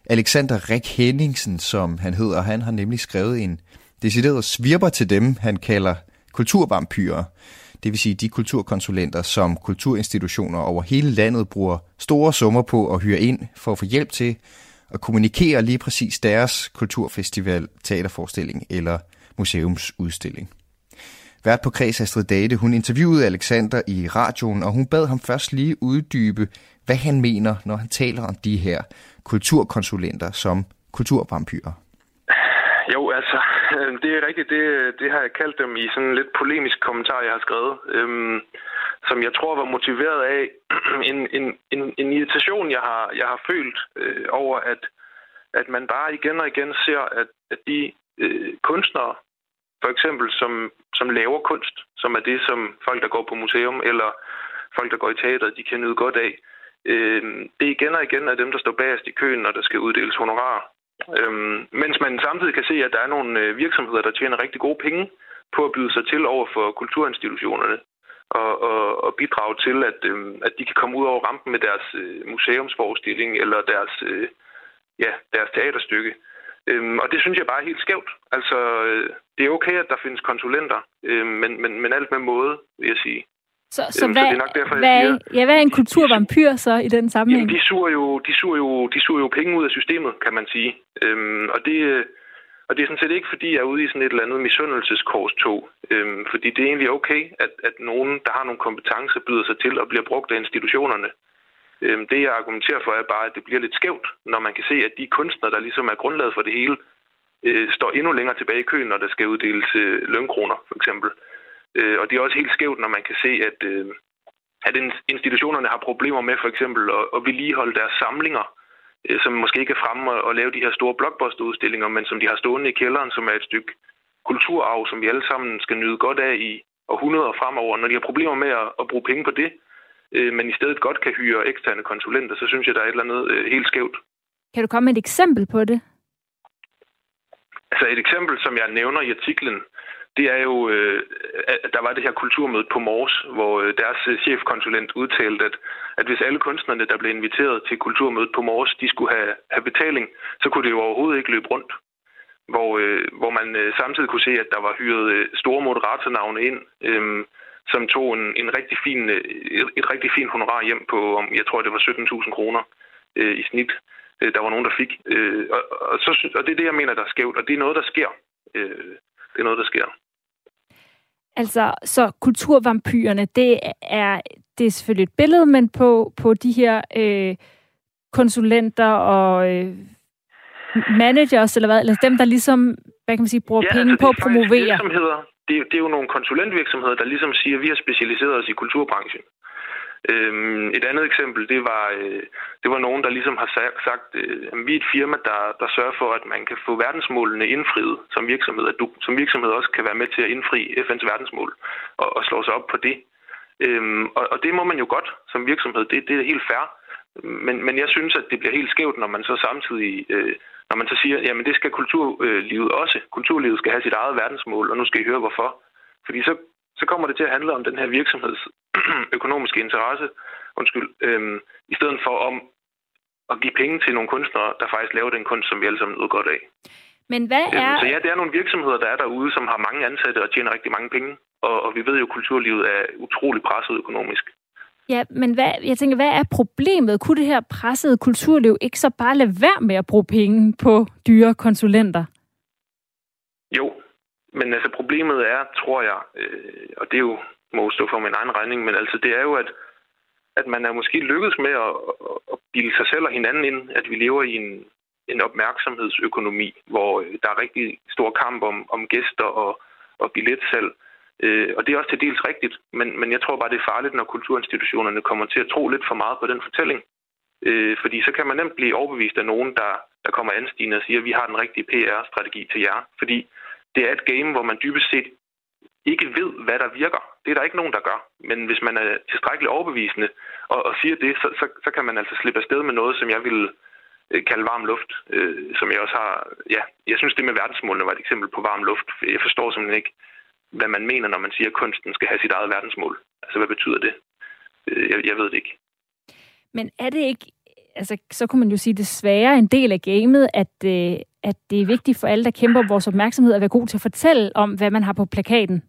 Alexander Rik Henningsen, som han hedder, han har nemlig skrevet en decideret svirper til dem, han kalder kulturvampyrer. Det vil sige de kulturkonsulenter, som kulturinstitutioner over hele landet bruger store summer på at hyre ind for at få hjælp til at kommunikere lige præcis deres kulturfestival, teaterforestilling eller museumsudstilling. Vært på Kreds Astrid Date, hun interviewede Alexander i radioen, og hun bad ham først lige uddybe, hvad han mener, når han taler om de her kulturkonsulenter som kulturvampyrer. Jo, altså, øh, det er rigtigt. Det, det har jeg kaldt dem i sådan en lidt polemisk kommentar, jeg har skrevet, øhm, som jeg tror var motiveret af en, en, en, en irritation, jeg har, jeg har følt øh, over, at, at man bare igen og igen ser, at, at de øh, kunstnere, for eksempel som, som laver kunst, som er det, som folk, der går på museum, eller folk, der går i teater, de kan nyde godt af, øh, det er igen og igen af dem, der står bagerst i køen, når der skal uddeles honorar. Øh, mens man samtidig kan se, at der er nogle øh, virksomheder, der tjener rigtig gode penge på at byde sig til over for kulturinstitutionerne og, og, og bidrage til, at, øh, at de kan komme ud over rampen med deres øh, museumsforestilling eller deres, øh, ja, deres teaterstykke. Øhm, og det synes jeg bare er helt skævt. Altså, øh, det er okay, at der findes konsulenter, øh, men, men, men alt med måde, vil jeg sige. Så, så, øhm, hvad, så det er nok derfor, hvad, jeg siger, ja, hvad er en kulturvampyr så i den sammenhæng? Jamen, de suger jo, de suger jo, de suger jo penge ud af systemet, kan man sige. Øhm, og det, og det er sådan set ikke, fordi jeg er ude i sådan et eller andet misundelseskorstog. Øhm, fordi det er egentlig okay, at, at nogen, der har nogle kompetencer, byder sig til og bliver brugt af institutionerne. Øhm, det, jeg argumenterer for, er bare, at det bliver lidt skævt, når man kan se, at de kunstnere, der ligesom er grundlaget for det hele, øh, står endnu længere tilbage i køen, når der skal uddeles øh, lønkroner, for eksempel. Øh, og det er også helt skævt, når man kan se, at, at institutionerne har problemer med for eksempel at, vedligeholde deres samlinger, som måske ikke er fremme og, og lave de her store blockbuster-udstillinger, men som de har stående i kælderen, som er et stykke kulturarv, som vi alle sammen skal nyde godt af i århundreder fremover. Når de har problemer med at, at bruge penge på det, øh, men i stedet godt kan hyre eksterne konsulenter, så synes jeg, der er et eller andet øh, helt skævt. Kan du komme med et eksempel på det? Altså et eksempel, som jeg nævner i artiklen, det er jo, øh, at der var det her kulturmøde på Mors, hvor øh, deres chefkonsulent udtalte, at, at hvis alle kunstnerne, der blev inviteret til kulturmødet på Mors, de skulle have, have betaling, så kunne det jo overhovedet ikke løbe rundt. Hvor, øh, hvor man øh, samtidig kunne se, at der var hyret øh, store moderatornavne ind, øh, som tog en, en rigtig fin, øh, et rigtig fint honorar hjem på, jeg tror, det var 17.000 kroner øh, i snit, øh, der var nogen, der fik. Øh, og, og, så, og det er det, jeg mener, der er skævt, og det er noget, der sker. Øh, det er noget, der sker. Altså, så kulturvampyrerne, det er, det er selvfølgelig et billede, men på, på de her øh, konsulenter og øh, managers, eller hvad, eller dem, der ligesom, hvad kan man sige, bruger ja, penge altså, på at promovere. Virksomheder. Det, det er jo nogle konsulentvirksomheder, der ligesom siger, at vi har specialiseret os i kulturbranchen. Øhm, et andet eksempel, det var, øh, det var nogen, der ligesom har sagt, øh, at vi er et firma, der, der sørger for, at man kan få verdensmålene indfriet som virksomhed, at du som virksomhed også kan være med til at indfri FN's verdensmål og, og slå sig op på det. Øhm, og, og det må man jo godt som virksomhed, det, det er helt fair. Men, men jeg synes, at det bliver helt skævt, når man så samtidig, øh, når man så siger, jamen det skal kulturlivet også. Kulturlivet skal have sit eget verdensmål, og nu skal I høre hvorfor. Fordi så, så kommer det til at handle om den her virksomheds økonomiske interesse, undskyld, øhm, i stedet for om at give penge til nogle kunstnere, der faktisk laver den kunst, som vi alle sammen nyder godt af. Men hvad øhm, er... Så ja, det er nogle virksomheder, der er derude, som har mange ansatte og tjener rigtig mange penge. Og, og vi ved jo, at kulturlivet er utrolig presset økonomisk. Ja, men hvad, jeg tænker, hvad er problemet? Kunne det her pressede kulturliv ikke så bare lade være med at bruge penge på dyre konsulenter? Jo, men altså problemet er, tror jeg, øh, og det er jo må stå for min egen regning, men altså det er jo, at, at man er måske lykkedes med at, at bilde sig selv og hinanden ind, at vi lever i en, en opmærksomhedsøkonomi, hvor øh, der er rigtig stor kamp om, om gæster og, og billetsalg. Øh, og det er også til dels rigtigt, men, men jeg tror bare, det er farligt, når kulturinstitutionerne kommer til at tro lidt for meget på den fortælling. Øh, fordi så kan man nemt blive overbevist af nogen, der, der kommer anstigende og siger, at vi har den rigtige PR-strategi til jer. Fordi det er et game, hvor man dybest set ikke ved, hvad der virker. Det er der ikke nogen, der gør. Men hvis man er tilstrækkeligt overbevisende og, og siger det, så, så, så kan man altså slippe afsted med noget, som jeg vil øh, kalde varm luft, øh, som jeg også har... Ja, jeg synes, det med verdensmålene var et eksempel på varm luft. Jeg forstår simpelthen ikke, hvad man mener, når man siger, at kunsten skal have sit eget verdensmål. Altså, hvad betyder det? Øh, jeg, jeg ved det ikke. Men er det ikke... Altså, så kunne man jo sige, desværre en del af gamet, at, øh, at det er vigtigt for alle, der kæmper vores opmærksomhed, at være god til at fortælle om, hvad man har på plakaten.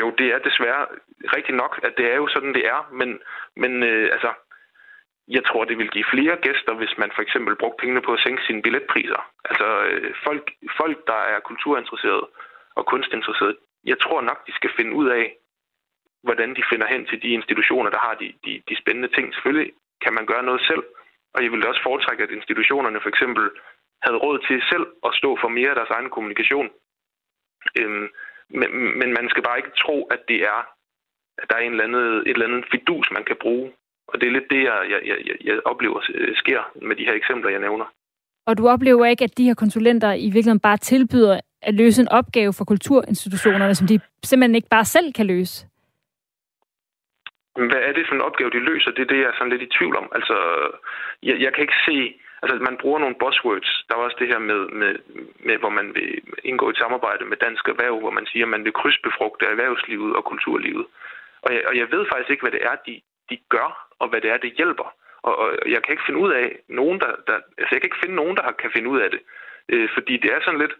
Jo, det er desværre rigtigt nok, at det er jo sådan, det er. Men, men øh, altså, jeg tror, det vil give flere gæster, hvis man for eksempel brugte pengene på at sænke sine billetpriser. Altså øh, folk, folk, der er kulturinteresserede og kunstinteresserede, jeg tror nok, de skal finde ud af, hvordan de finder hen til de institutioner, der har de, de, de spændende ting. Selvfølgelig kan man gøre noget selv, og jeg ville også foretrække, at institutionerne for eksempel havde råd til selv at stå for mere af deres egen kommunikation. Øhm, men, men man skal bare ikke tro, at det er, at der er en eller anden, et eller andet fidus, man kan bruge. Og det er lidt det, jeg, jeg, jeg, jeg oplever øh, sker med de her eksempler, jeg nævner. Og du oplever ikke, at de her konsulenter i virkeligheden bare tilbyder at løse en opgave for kulturinstitutionerne, som de simpelthen ikke bare selv kan løse? Hvad er det for en opgave, de løser? Det er det, jeg er sådan lidt i tvivl om. Altså, jeg, jeg kan ikke se... Altså, man bruger nogle buzzwords. Der var også det her med, med, med, hvor man vil indgå et samarbejde med Dansk Erhverv, hvor man siger, at man vil krydsbefrugte erhvervslivet og kulturlivet. Og jeg, og jeg ved faktisk ikke, hvad det er, de, de gør, og hvad det er, det hjælper. Og, og jeg kan ikke finde ud af nogen, der, der... Altså, jeg kan ikke finde nogen, der kan finde ud af det. Øh, fordi det er sådan lidt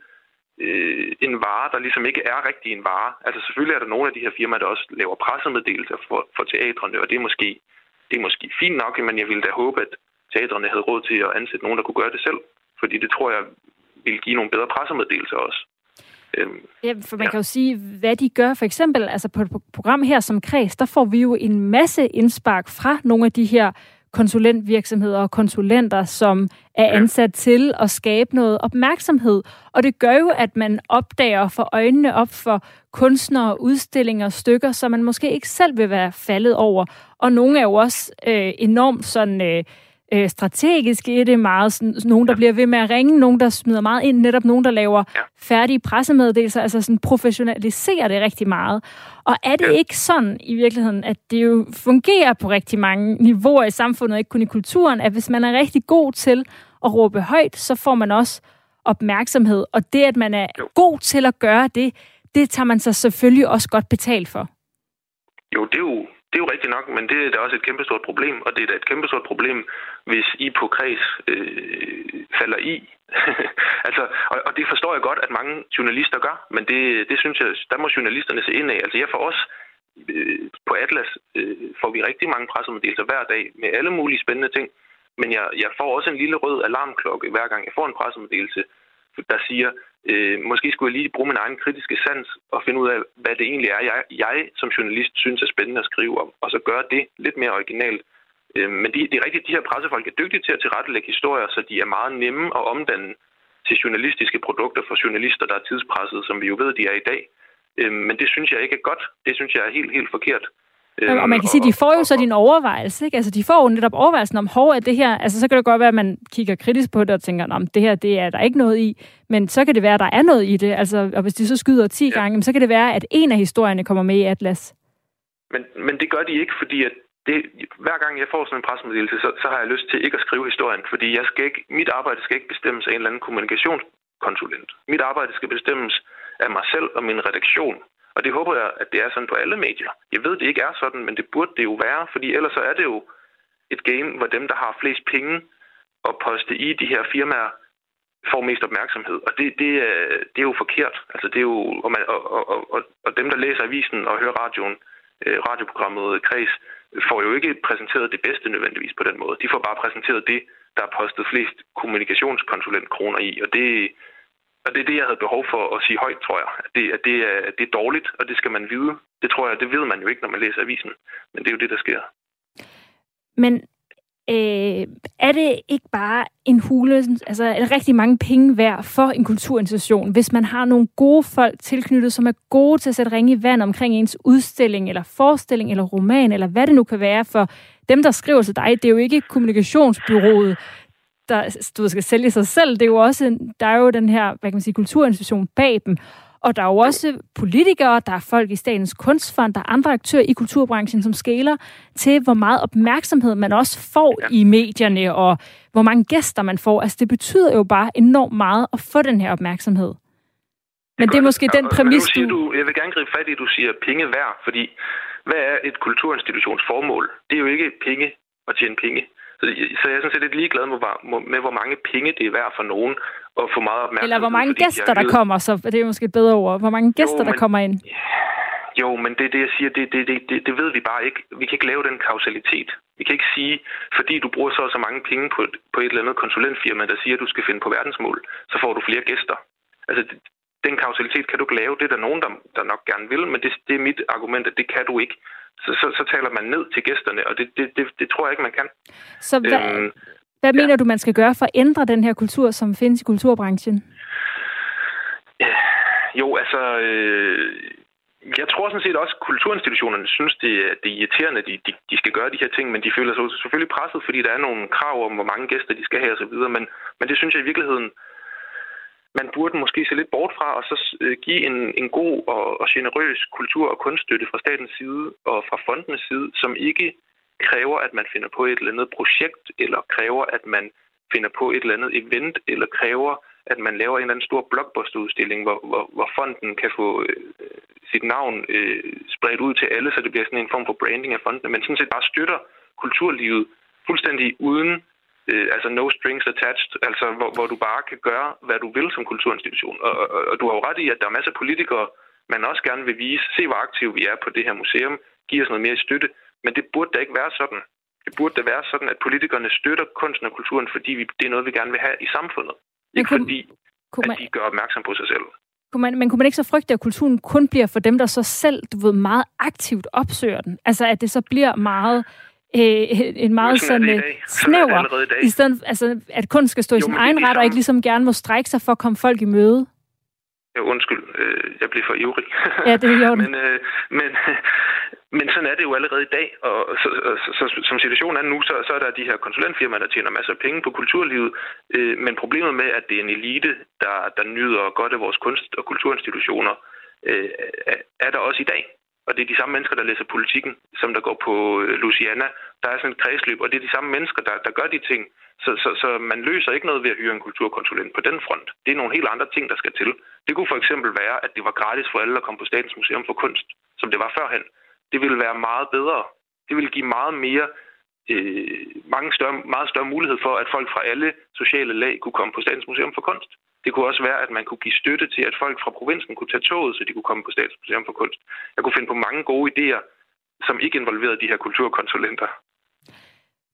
øh, en vare, der ligesom ikke er rigtig en vare. Altså selvfølgelig er der nogle af de her firmaer, der også laver pressemeddelelser for, for teatrene, og det er, måske, det er måske fint nok, men jeg ville da håbe, at teatrene havde råd til at ansætte nogen, der kunne gøre det selv. Fordi det tror jeg vil give nogle bedre pressemeddelelser også. Øhm, ja, for man ja. kan jo sige, hvad de gør. For eksempel altså på et program her som Kreds, der får vi jo en masse indspark fra nogle af de her konsulentvirksomheder og konsulenter, som er ansat til at skabe noget opmærksomhed. Og det gør jo, at man opdager for øjnene op for kunstnere, udstillinger, stykker, som man måske ikke selv vil være faldet over. Og nogle er jo også øh, enormt sådan... Øh, øh, strategisk i det, meget sådan, nogen, der bliver ved med at ringe, nogen, der smider meget ind, netop nogen, der laver færdige pressemeddelelser, altså sådan professionaliserer det rigtig meget. Og er det ikke sådan i virkeligheden, at det jo fungerer på rigtig mange niveauer i samfundet, ikke kun i kulturen, at hvis man er rigtig god til at råbe højt, så får man også opmærksomhed. Og det, at man er god til at gøre det, det tager man sig selvfølgelig også godt betalt for. Jo, det er jo, det er jo rigtigt nok, men det er da også et kæmpestort problem, og det er da et kæmpestort problem, hvis I på kreds øh, falder i. altså, og, og det forstår jeg godt, at mange journalister gør, men det, det synes jeg, der må journalisterne se ind af. Altså jeg får også øh, på Atlas øh, får vi rigtig mange pressemeddelelser hver dag med alle mulige spændende ting, men jeg, jeg får også en lille rød alarmklokke hver gang jeg får en pressemeddelelse, der siger, øh, måske skulle jeg lige bruge min egen kritiske sans og finde ud af, hvad det egentlig er, jeg, jeg som journalist synes er spændende at skrive om, og så gøre det lidt mere originalt. Øh, men det, det er rigtigt, at de her pressefolk er dygtige til at tilrettelægge historier, så de er meget nemme at omdanne til journalistiske produkter for journalister, der er tidspresset, som vi jo ved, de er i dag. Øh, men det synes jeg ikke er godt. Det synes jeg er helt, helt forkert. Øhm, og man kan sige, de får jo så din overvejelse, ikke? Altså, de får jo netop overvejelsen om, hov, at det her, altså, så kan det godt være, at man kigger kritisk på det og tænker, om det her, det er der ikke noget i, men så kan det være, at der er noget i det, altså, og hvis de så skyder 10 ja. gange, så kan det være, at en af historierne kommer med i Atlas. Men, men det gør de ikke, fordi at det, hver gang jeg får sådan en pressemeddelelse, så, så har jeg lyst til ikke at skrive historien, fordi jeg skal ikke, mit arbejde skal ikke bestemmes af en eller anden kommunikationskonsulent. Mit arbejde skal bestemmes af mig selv og min redaktion. Og det håber jeg, at det er sådan på alle medier. Jeg ved, det ikke er sådan, men det burde det jo være, fordi ellers så er det jo et game, hvor dem, der har flest penge at poste i de her firmaer, får mest opmærksomhed. Og det, det, er, det er jo forkert. Altså, det er jo, og, man, og, og, og, og dem, der læser avisen og hører radioen, øh, radioprogrammet Kreds, får jo ikke præsenteret det bedste nødvendigvis på den måde. De får bare præsenteret det, der er postet flest kommunikationskonsulentkroner i, og det, og det er det, jeg havde behov for at sige højt, tror jeg. At det, at det, er, det er dårligt, og det skal man vide. Det tror jeg, det ved man jo ikke, når man læser avisen. Men det er jo det, der sker. Men øh, er det ikke bare en hule, altså er rigtig mange penge værd for en kulturinstitution, hvis man har nogle gode folk tilknyttet, som er gode til at sætte ringe i vand omkring ens udstilling, eller forestilling, eller roman, eller hvad det nu kan være for dem, der skriver til dig. Det er jo ikke kommunikationsbyrået, der du skal sælge sig selv. Det er jo også, der er jo den her, hvad kan man sige, kulturinstitution bag dem. Og der er jo også politikere, der er folk i Statens Kunstfond, der er andre aktører i kulturbranchen, som skæler til, hvor meget opmærksomhed man også får i medierne, og hvor mange gæster man får. Altså, det betyder jo bare enormt meget at få den her opmærksomhed. Men det er måske den præmis, du... du... Jeg vil gerne gribe fat i, at du siger penge værd, fordi hvad er et kulturinstitutions formål? Det er jo ikke penge at tjene penge. Så, så jeg er sådan set lidt ligeglad med, med, hvor mange penge det er værd for nogen at få meget opmærksomhed. Eller hvor mange gæster, der kommer, så det er måske et bedre ord. Hvor mange gæster, jo, men, der kommer ind. Jo, men det det, jeg siger, det, det, det, det, det ved vi bare ikke. Vi kan ikke lave den kausalitet. Vi kan ikke sige, fordi du bruger så og så mange penge på et, på et eller andet konsulentfirma, der siger, at du skal finde på verdensmål, så får du flere gæster. Altså, den kausalitet kan du ikke lave. Det er der nogen, der, der nok gerne vil, men det, det er mit argument, at det kan du ikke. Så, så, så taler man ned til gæsterne, og det, det, det, det tror jeg ikke, man kan. Så hvad, øhm, hvad mener ja. du, man skal gøre for at ændre den her kultur, som findes i kulturbranchen? Jo, altså... Øh, jeg tror sådan set også, at kulturinstitutionerne synes, det det er irriterende, at de, de, de skal gøre de her ting, men de føler sig selvfølgelig presset, fordi der er nogle krav om, hvor mange gæster de skal have osv., men, men det synes jeg i virkeligheden, man burde måske se lidt bort fra, og så øh, give en, en god og, og generøs kultur- og kunststøtte fra statens side og fra fondenes side, som ikke kræver, at man finder på et eller andet projekt, eller kræver, at man finder på et eller andet event, eller kræver, at man laver en eller anden stor blockbusterudstilling, hvor, hvor, hvor fonden kan få øh, sit navn øh, spredt ud til alle, så det bliver sådan en form for branding af fonden, men sådan set bare støtter kulturlivet fuldstændig uden øh, altså no strings attached, altså hvor, hvor du bare kan gøre, hvad du vil som kulturinstitution. Og, og, og du har jo ret i, at der er masser af politikere, man også gerne vil vise, se hvor aktive vi er på det her museum, give os noget mere støtte, men det burde da ikke være sådan. Det burde da være sådan, at politikerne støtter kunsten og kulturen, fordi vi, det er noget, vi gerne vil have i samfundet. Men ikke kunne, fordi, kunne man, at de gør opmærksom på sig selv. Kunne man, men kunne man ikke så frygte, at kulturen kun bliver for dem, der så selv du ved, meget aktivt opsøger den? Altså, at det så bliver meget øh, en meget sådan, sådan øh, snæver, i, i stedet altså, at kun skal stå jo, i sin egen ret, og ikke ligesom gerne må strække sig for at komme folk i møde. Ja, undskyld, øh, jeg bliver for ivrig. Ja, det er jo men, øh, men, men sådan er det jo allerede i dag, og så, så, så, som situationen er nu, så, så er der de her konsulentfirmaer, der tjener masser af penge på kulturlivet, øh, men problemet med, at det er en elite, der, der nyder godt af vores kunst- og kulturinstitutioner, øh, er der også i dag. Og det er de samme mennesker, der læser politikken, som der går på øh, Luciana. Der er sådan et kredsløb, og det er de samme mennesker, der, der gør de ting. Så, så, så man løser ikke noget ved at hyre en kulturkonsulent på den front. Det er nogle helt andre ting, der skal til. Det kunne for eksempel være, at det var gratis for alle at komme på Statens Museum for Kunst, som det var førhen. Det ville være meget bedre. Det ville give meget mere øh, mange større, meget større mulighed for, at folk fra alle sociale lag kunne komme på Statens Museum for Kunst. Det kunne også være, at man kunne give støtte til, at folk fra provinsen kunne tage toget, så de kunne komme på Statens Museum for Kunst. Jeg kunne finde på mange gode idéer, som ikke involverede de her kulturkonsulenter.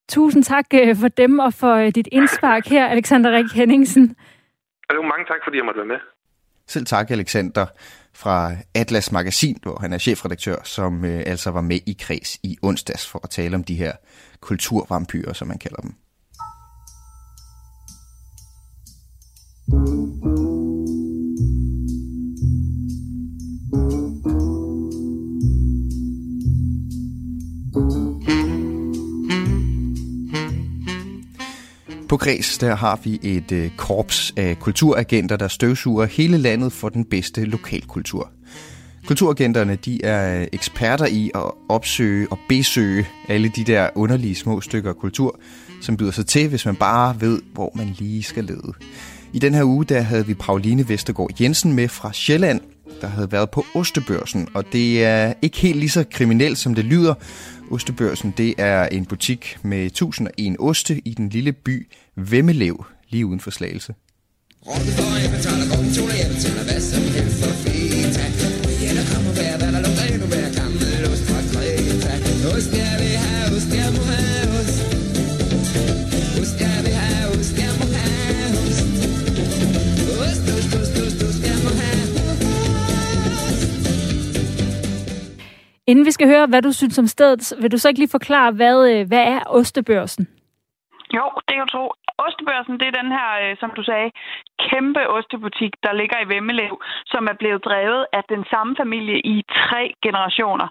Tusind tak øh, for dem og for øh, dit indspark her, Alexander Rik Henningsen. Jo, mange tak, fordi jeg måtte være med. Selv tak, Alexander, fra Atlas Magasin, hvor han er chefredaktør, som øh, altså var med i kreds i onsdags for at tale om de her kulturvampyrer, som man kalder dem. På Græs der har vi et øh, korps af kulturagenter, der støvsuger hele landet for den bedste lokalkultur. Kulturagenterne de er øh, eksperter i at opsøge og besøge alle de der underlige små stykker kultur, som byder sig til, hvis man bare ved, hvor man lige skal lede. I den her uge der havde vi Pauline Vestergaard Jensen med fra Sjælland, der havde været på Ostebørsen, og det er ikke helt lige så kriminelt, som det lyder. Ostebørsen det er en butik med 1001 oste i den lille by Vemmelev, lige uden for Slagelse. Inden vi skal høre, hvad du synes om stedet, vil du så ikke lige forklare, hvad, øh, hvad er Ostebørsen? Jo, det kan du tro. Ostebørsen, det er den her, øh, som du sagde, kæmpe ostebutik, der ligger i Vemmelev, som er blevet drevet af den samme familie i tre generationer.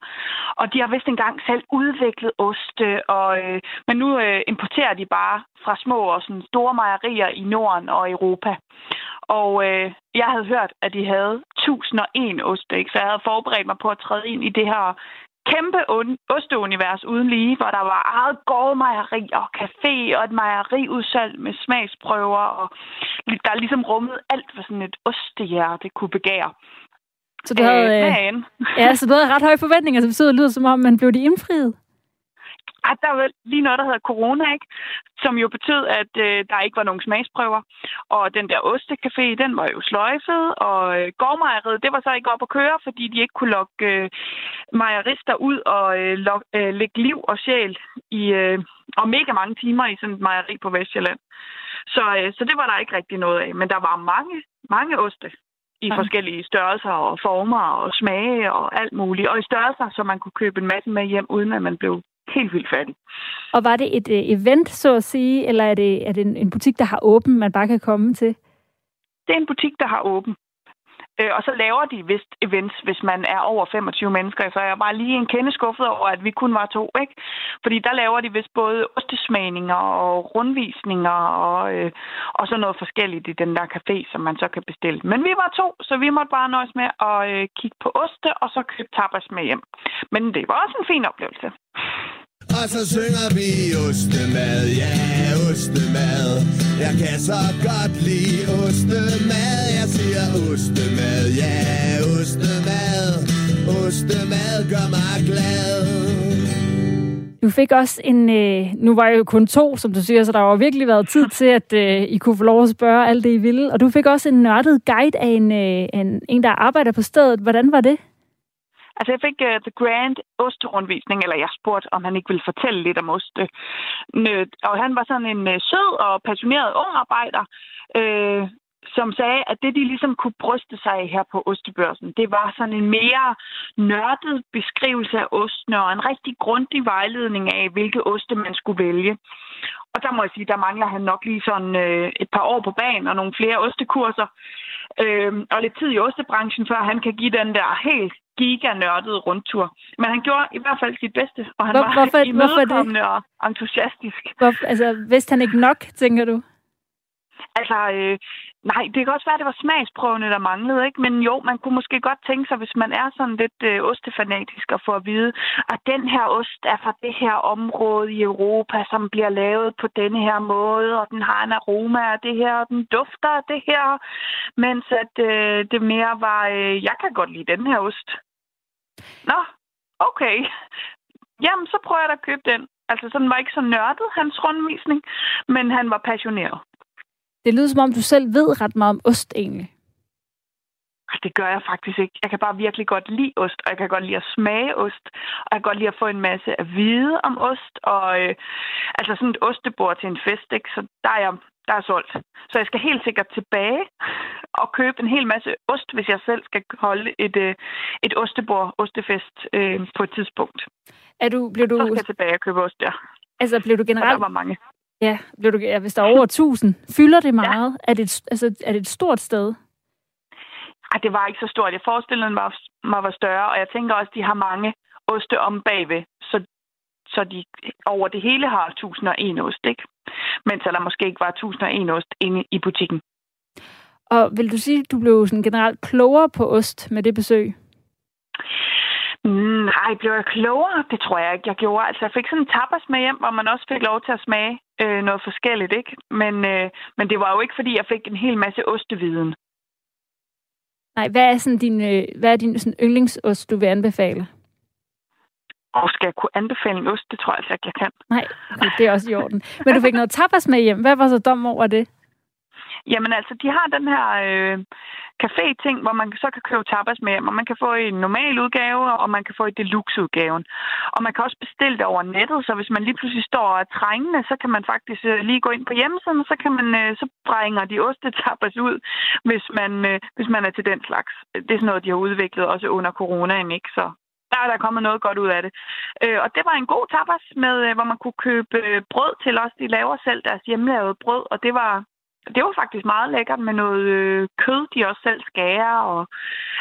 Og de har vist engang selv udviklet oste, og, øh, men nu øh, importerer de bare fra små og sådan store mejerier i Norden og Europa. Og øh, jeg havde hørt, at de havde 1001 oste, ikke? så jeg havde forberedt mig på at træde ind i det her kæmpe osteunivers uden lige, hvor der var eget gårdmejeri og café og et mejeriudsalg med smagsprøver, og der er ligesom rummet alt, hvad sådan et ostehjerte kunne begære. Så du havde, øh, ja, så du havde ret høje forventninger, så det lyder som om, man blev de indfriet? At der var lige noget, der hedder corona, ikke? Som jo betød, at øh, der ikke var nogen smagsprøver. Og den der ostekafé, den var jo sløjfet, og øh, gårdmejeriet, det var så ikke op at køre, fordi de ikke kunne lokke øh, mejerister ud og øh, lok, øh, lægge liv og sjæl i, øh, og mega mange timer i sådan et mejeri på Vestjylland. Så, øh, så det var der ikke rigtig noget af. Men der var mange, mange oste i ja. forskellige størrelser og former og smage og alt muligt. Og i størrelser, så man kunne købe en masse med hjem, uden at man blev helt vildt fattig. Og var det et uh, event, så at sige, eller er det, er det en, butik, der har åben, man bare kan komme til? Det er en butik, der har åben. Øh, og så laver de vist events, hvis man er over 25 mennesker. Så jeg er bare lige en kende skuffet over, at vi kun var to. Ikke? Fordi der laver de vist både ostesmagninger og rundvisninger og, øh, og så noget forskelligt i den der café, som man så kan bestille. Men vi var to, så vi måtte bare nøjes med at øh, kigge på oste og så købe tapas med hjem. Men det var også en fin oplevelse. Og så synger vi ostemad, ja, ostemad. Jeg kan så godt lide ostemad. Jeg siger ostemad, ja, ostemad. Ostemad gør mig glad. Du fik også en, øh, nu var jeg jo kun to, som du siger, så der har virkelig været tid til, at øh, I kunne få lov at spørge alt det, I ville. Og du fik også en nørdet guide af en, øh, en, en, der arbejder på stedet. Hvordan var det? Altså, jeg fik uh, The Grand osterundvisning, eller jeg spurgte, om han ikke ville fortælle lidt om oste. Og han var sådan en uh, sød og passioneret ung arbejder, øh, som sagde, at det, de ligesom kunne bryste sig af her på Ostebørsen, det var sådan en mere nørdet beskrivelse af ostene og en rigtig grundig vejledning af, hvilke oste man skulle vælge. Og der må jeg sige, der mangler han nok lige sådan øh, et par år på banen og nogle flere ostekurser. Øh, og lidt tid i ostebranchen, før han kan give den der helt giganørdede rundtur. Men han gjorde i hvert fald sit bedste, og han Hvor, var hvorfor, imødekommende hvorfor det? og entusiastisk. Hvor, altså, vidste han ikke nok, tænker du? Altså, øh, nej, det kan også være, at det var smagsprøvene, der manglede, ikke? Men jo, man kunne måske godt tænke sig, hvis man er sådan lidt øh, ostefanatisk og får at vide, at den her ost er fra det her område i Europa, som bliver lavet på denne her måde, og den har en aroma af det her, og den dufter af det her, mens at øh, det mere var, øh, jeg kan godt lide den her ost. Nå, okay. Jamen, så prøver jeg da at købe den. Altså, sådan var ikke så nørdet, hans rundvisning, men han var passioneret. Det lyder som om, du selv ved ret meget om ost egentlig. Det gør jeg faktisk ikke. Jeg kan bare virkelig godt lide ost, og jeg kan godt lide at smage ost, og jeg kan godt lide at få en masse at vide om ost, og øh, altså sådan et ostebord til en fest, ikke? så der er jeg der er solgt. Så jeg skal helt sikkert tilbage og købe en hel masse ost, hvis jeg selv skal holde et, øh, et ostebord, ostefest øh, på et tidspunkt. Er du, bliver du... Så skal jeg tilbage og købe ost der. Altså, bliver du generelt... Og der var mange. Ja, bliver du, ja, hvis der er over 1000, fylder det meget? Ja. Er, det et, altså, er det et stort sted? Ej, det var ikke så stort. Jeg forestillede mig, mig var større, og jeg tænker også, at de har mange oste om bagved, så, så de over det hele har 1001 ost, ikke? Mens der måske ikke var 1001 ost inde i butikken. Og vil du sige, at du blev sådan generelt klogere på ost med det besøg? Mm, nej, blev jeg klogere? Det tror jeg ikke, jeg gjorde. Altså, jeg fik sådan en tapas med hjem, hvor man også fik lov til at smage øh, noget forskelligt, ikke? Men, øh, men det var jo ikke, fordi jeg fik en hel masse osteviden. Nej, hvad er, sådan din, øh, hvad er din sådan yndlingsost, du vil anbefale? Og skal jeg kunne anbefale en ost? Det tror jeg altså ikke, jeg kan. Nej, okay, det er også i orden. Men du fik noget tapas med hjem. Hvad var så dum over det? Jamen altså, de har den her øh, café-ting, hvor man så kan købe tapas med hjem, og man kan få en normal udgave, og man kan få i deluxe-udgaven. Og man kan også bestille det over nettet, så hvis man lige pludselig står og er trængende, så kan man faktisk øh, lige gå ind på hjemmesiden, og så kan man, øh, så bringer de ostetapas ud, hvis man, øh, hvis man er til den slags. Det er sådan noget, de har udviklet også under coronaen, ikke? Så der er der kommet noget godt ud af det. Øh, og det var en god tapas, med, hvor man kunne købe brød til os. De laver selv deres hjemmelavede brød, og det var, det var faktisk meget lækkert med noget øh, kød, de også selv skærer. Og,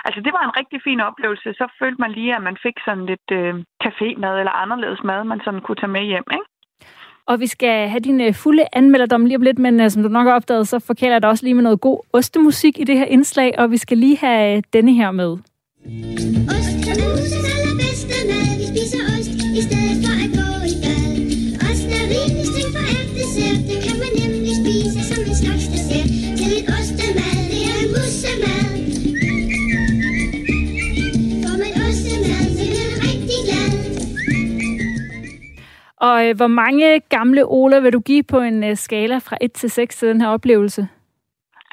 altså, det var en rigtig fin oplevelse. Så følte man lige, at man fik sådan lidt øh, cafémad eller anderledes mad, man sådan kunne tage med hjem, ikke? Og vi skal have din øh, fulde anmelderdom lige om lidt, men øh, som du nok har opdaget, så forkæler jeg dig også lige med noget god ostemusik i det her indslag, og vi skal lige have øh, denne her med. Ost Og øh, hvor mange gamle Ola vil du give på en øh, skala fra 1 til 6 til den her oplevelse?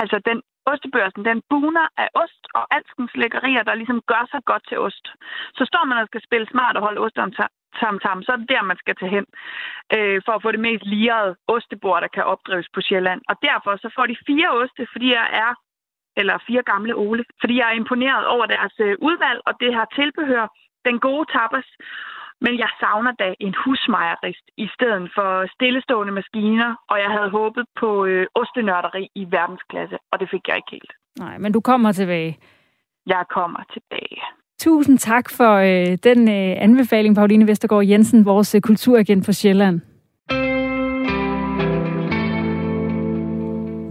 Altså, den ostebørsen, den buner af ost og alskens lækkerier, der ligesom gør sig godt til ost. Så står man og skal spille smart og holde ost om tam, tam, så er det der, man skal tage hen øh, for at få det mest lirede ostebord, der kan opdrives på Sjælland. Og derfor så får de fire oste, fordi jeg er eller fire gamle Ole, fordi jeg er imponeret over deres øh, udvalg og det her tilbehør, den gode tapas, men jeg savner da en husmejerist i stedet for stillestående maskiner, og jeg havde håbet på øh, ostenørderi i verdensklasse, og det fik jeg ikke helt. Nej, men du kommer tilbage. Jeg kommer tilbage. Tusind tak for øh, den øh, anbefaling, Pauline Vestergaard Jensen, vores øh, kulturagent på Sjælland.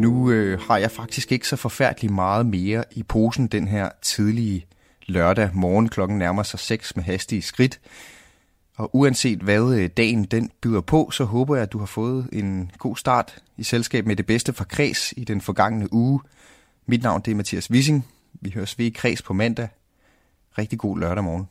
Nu øh, har jeg faktisk ikke så forfærdeligt meget mere i posen den her tidlige lørdag morgen. Klokken nærmer sig 6 med hastige skridt. Og uanset hvad øh, dagen den byder på, så håber jeg, at du har fået en god start i selskab med det bedste fra Kreds i den forgangne uge. Mit navn det er Mathias Wissing. Vi høres ved i Kreds på mandag. Rigtig god lørdag morgen.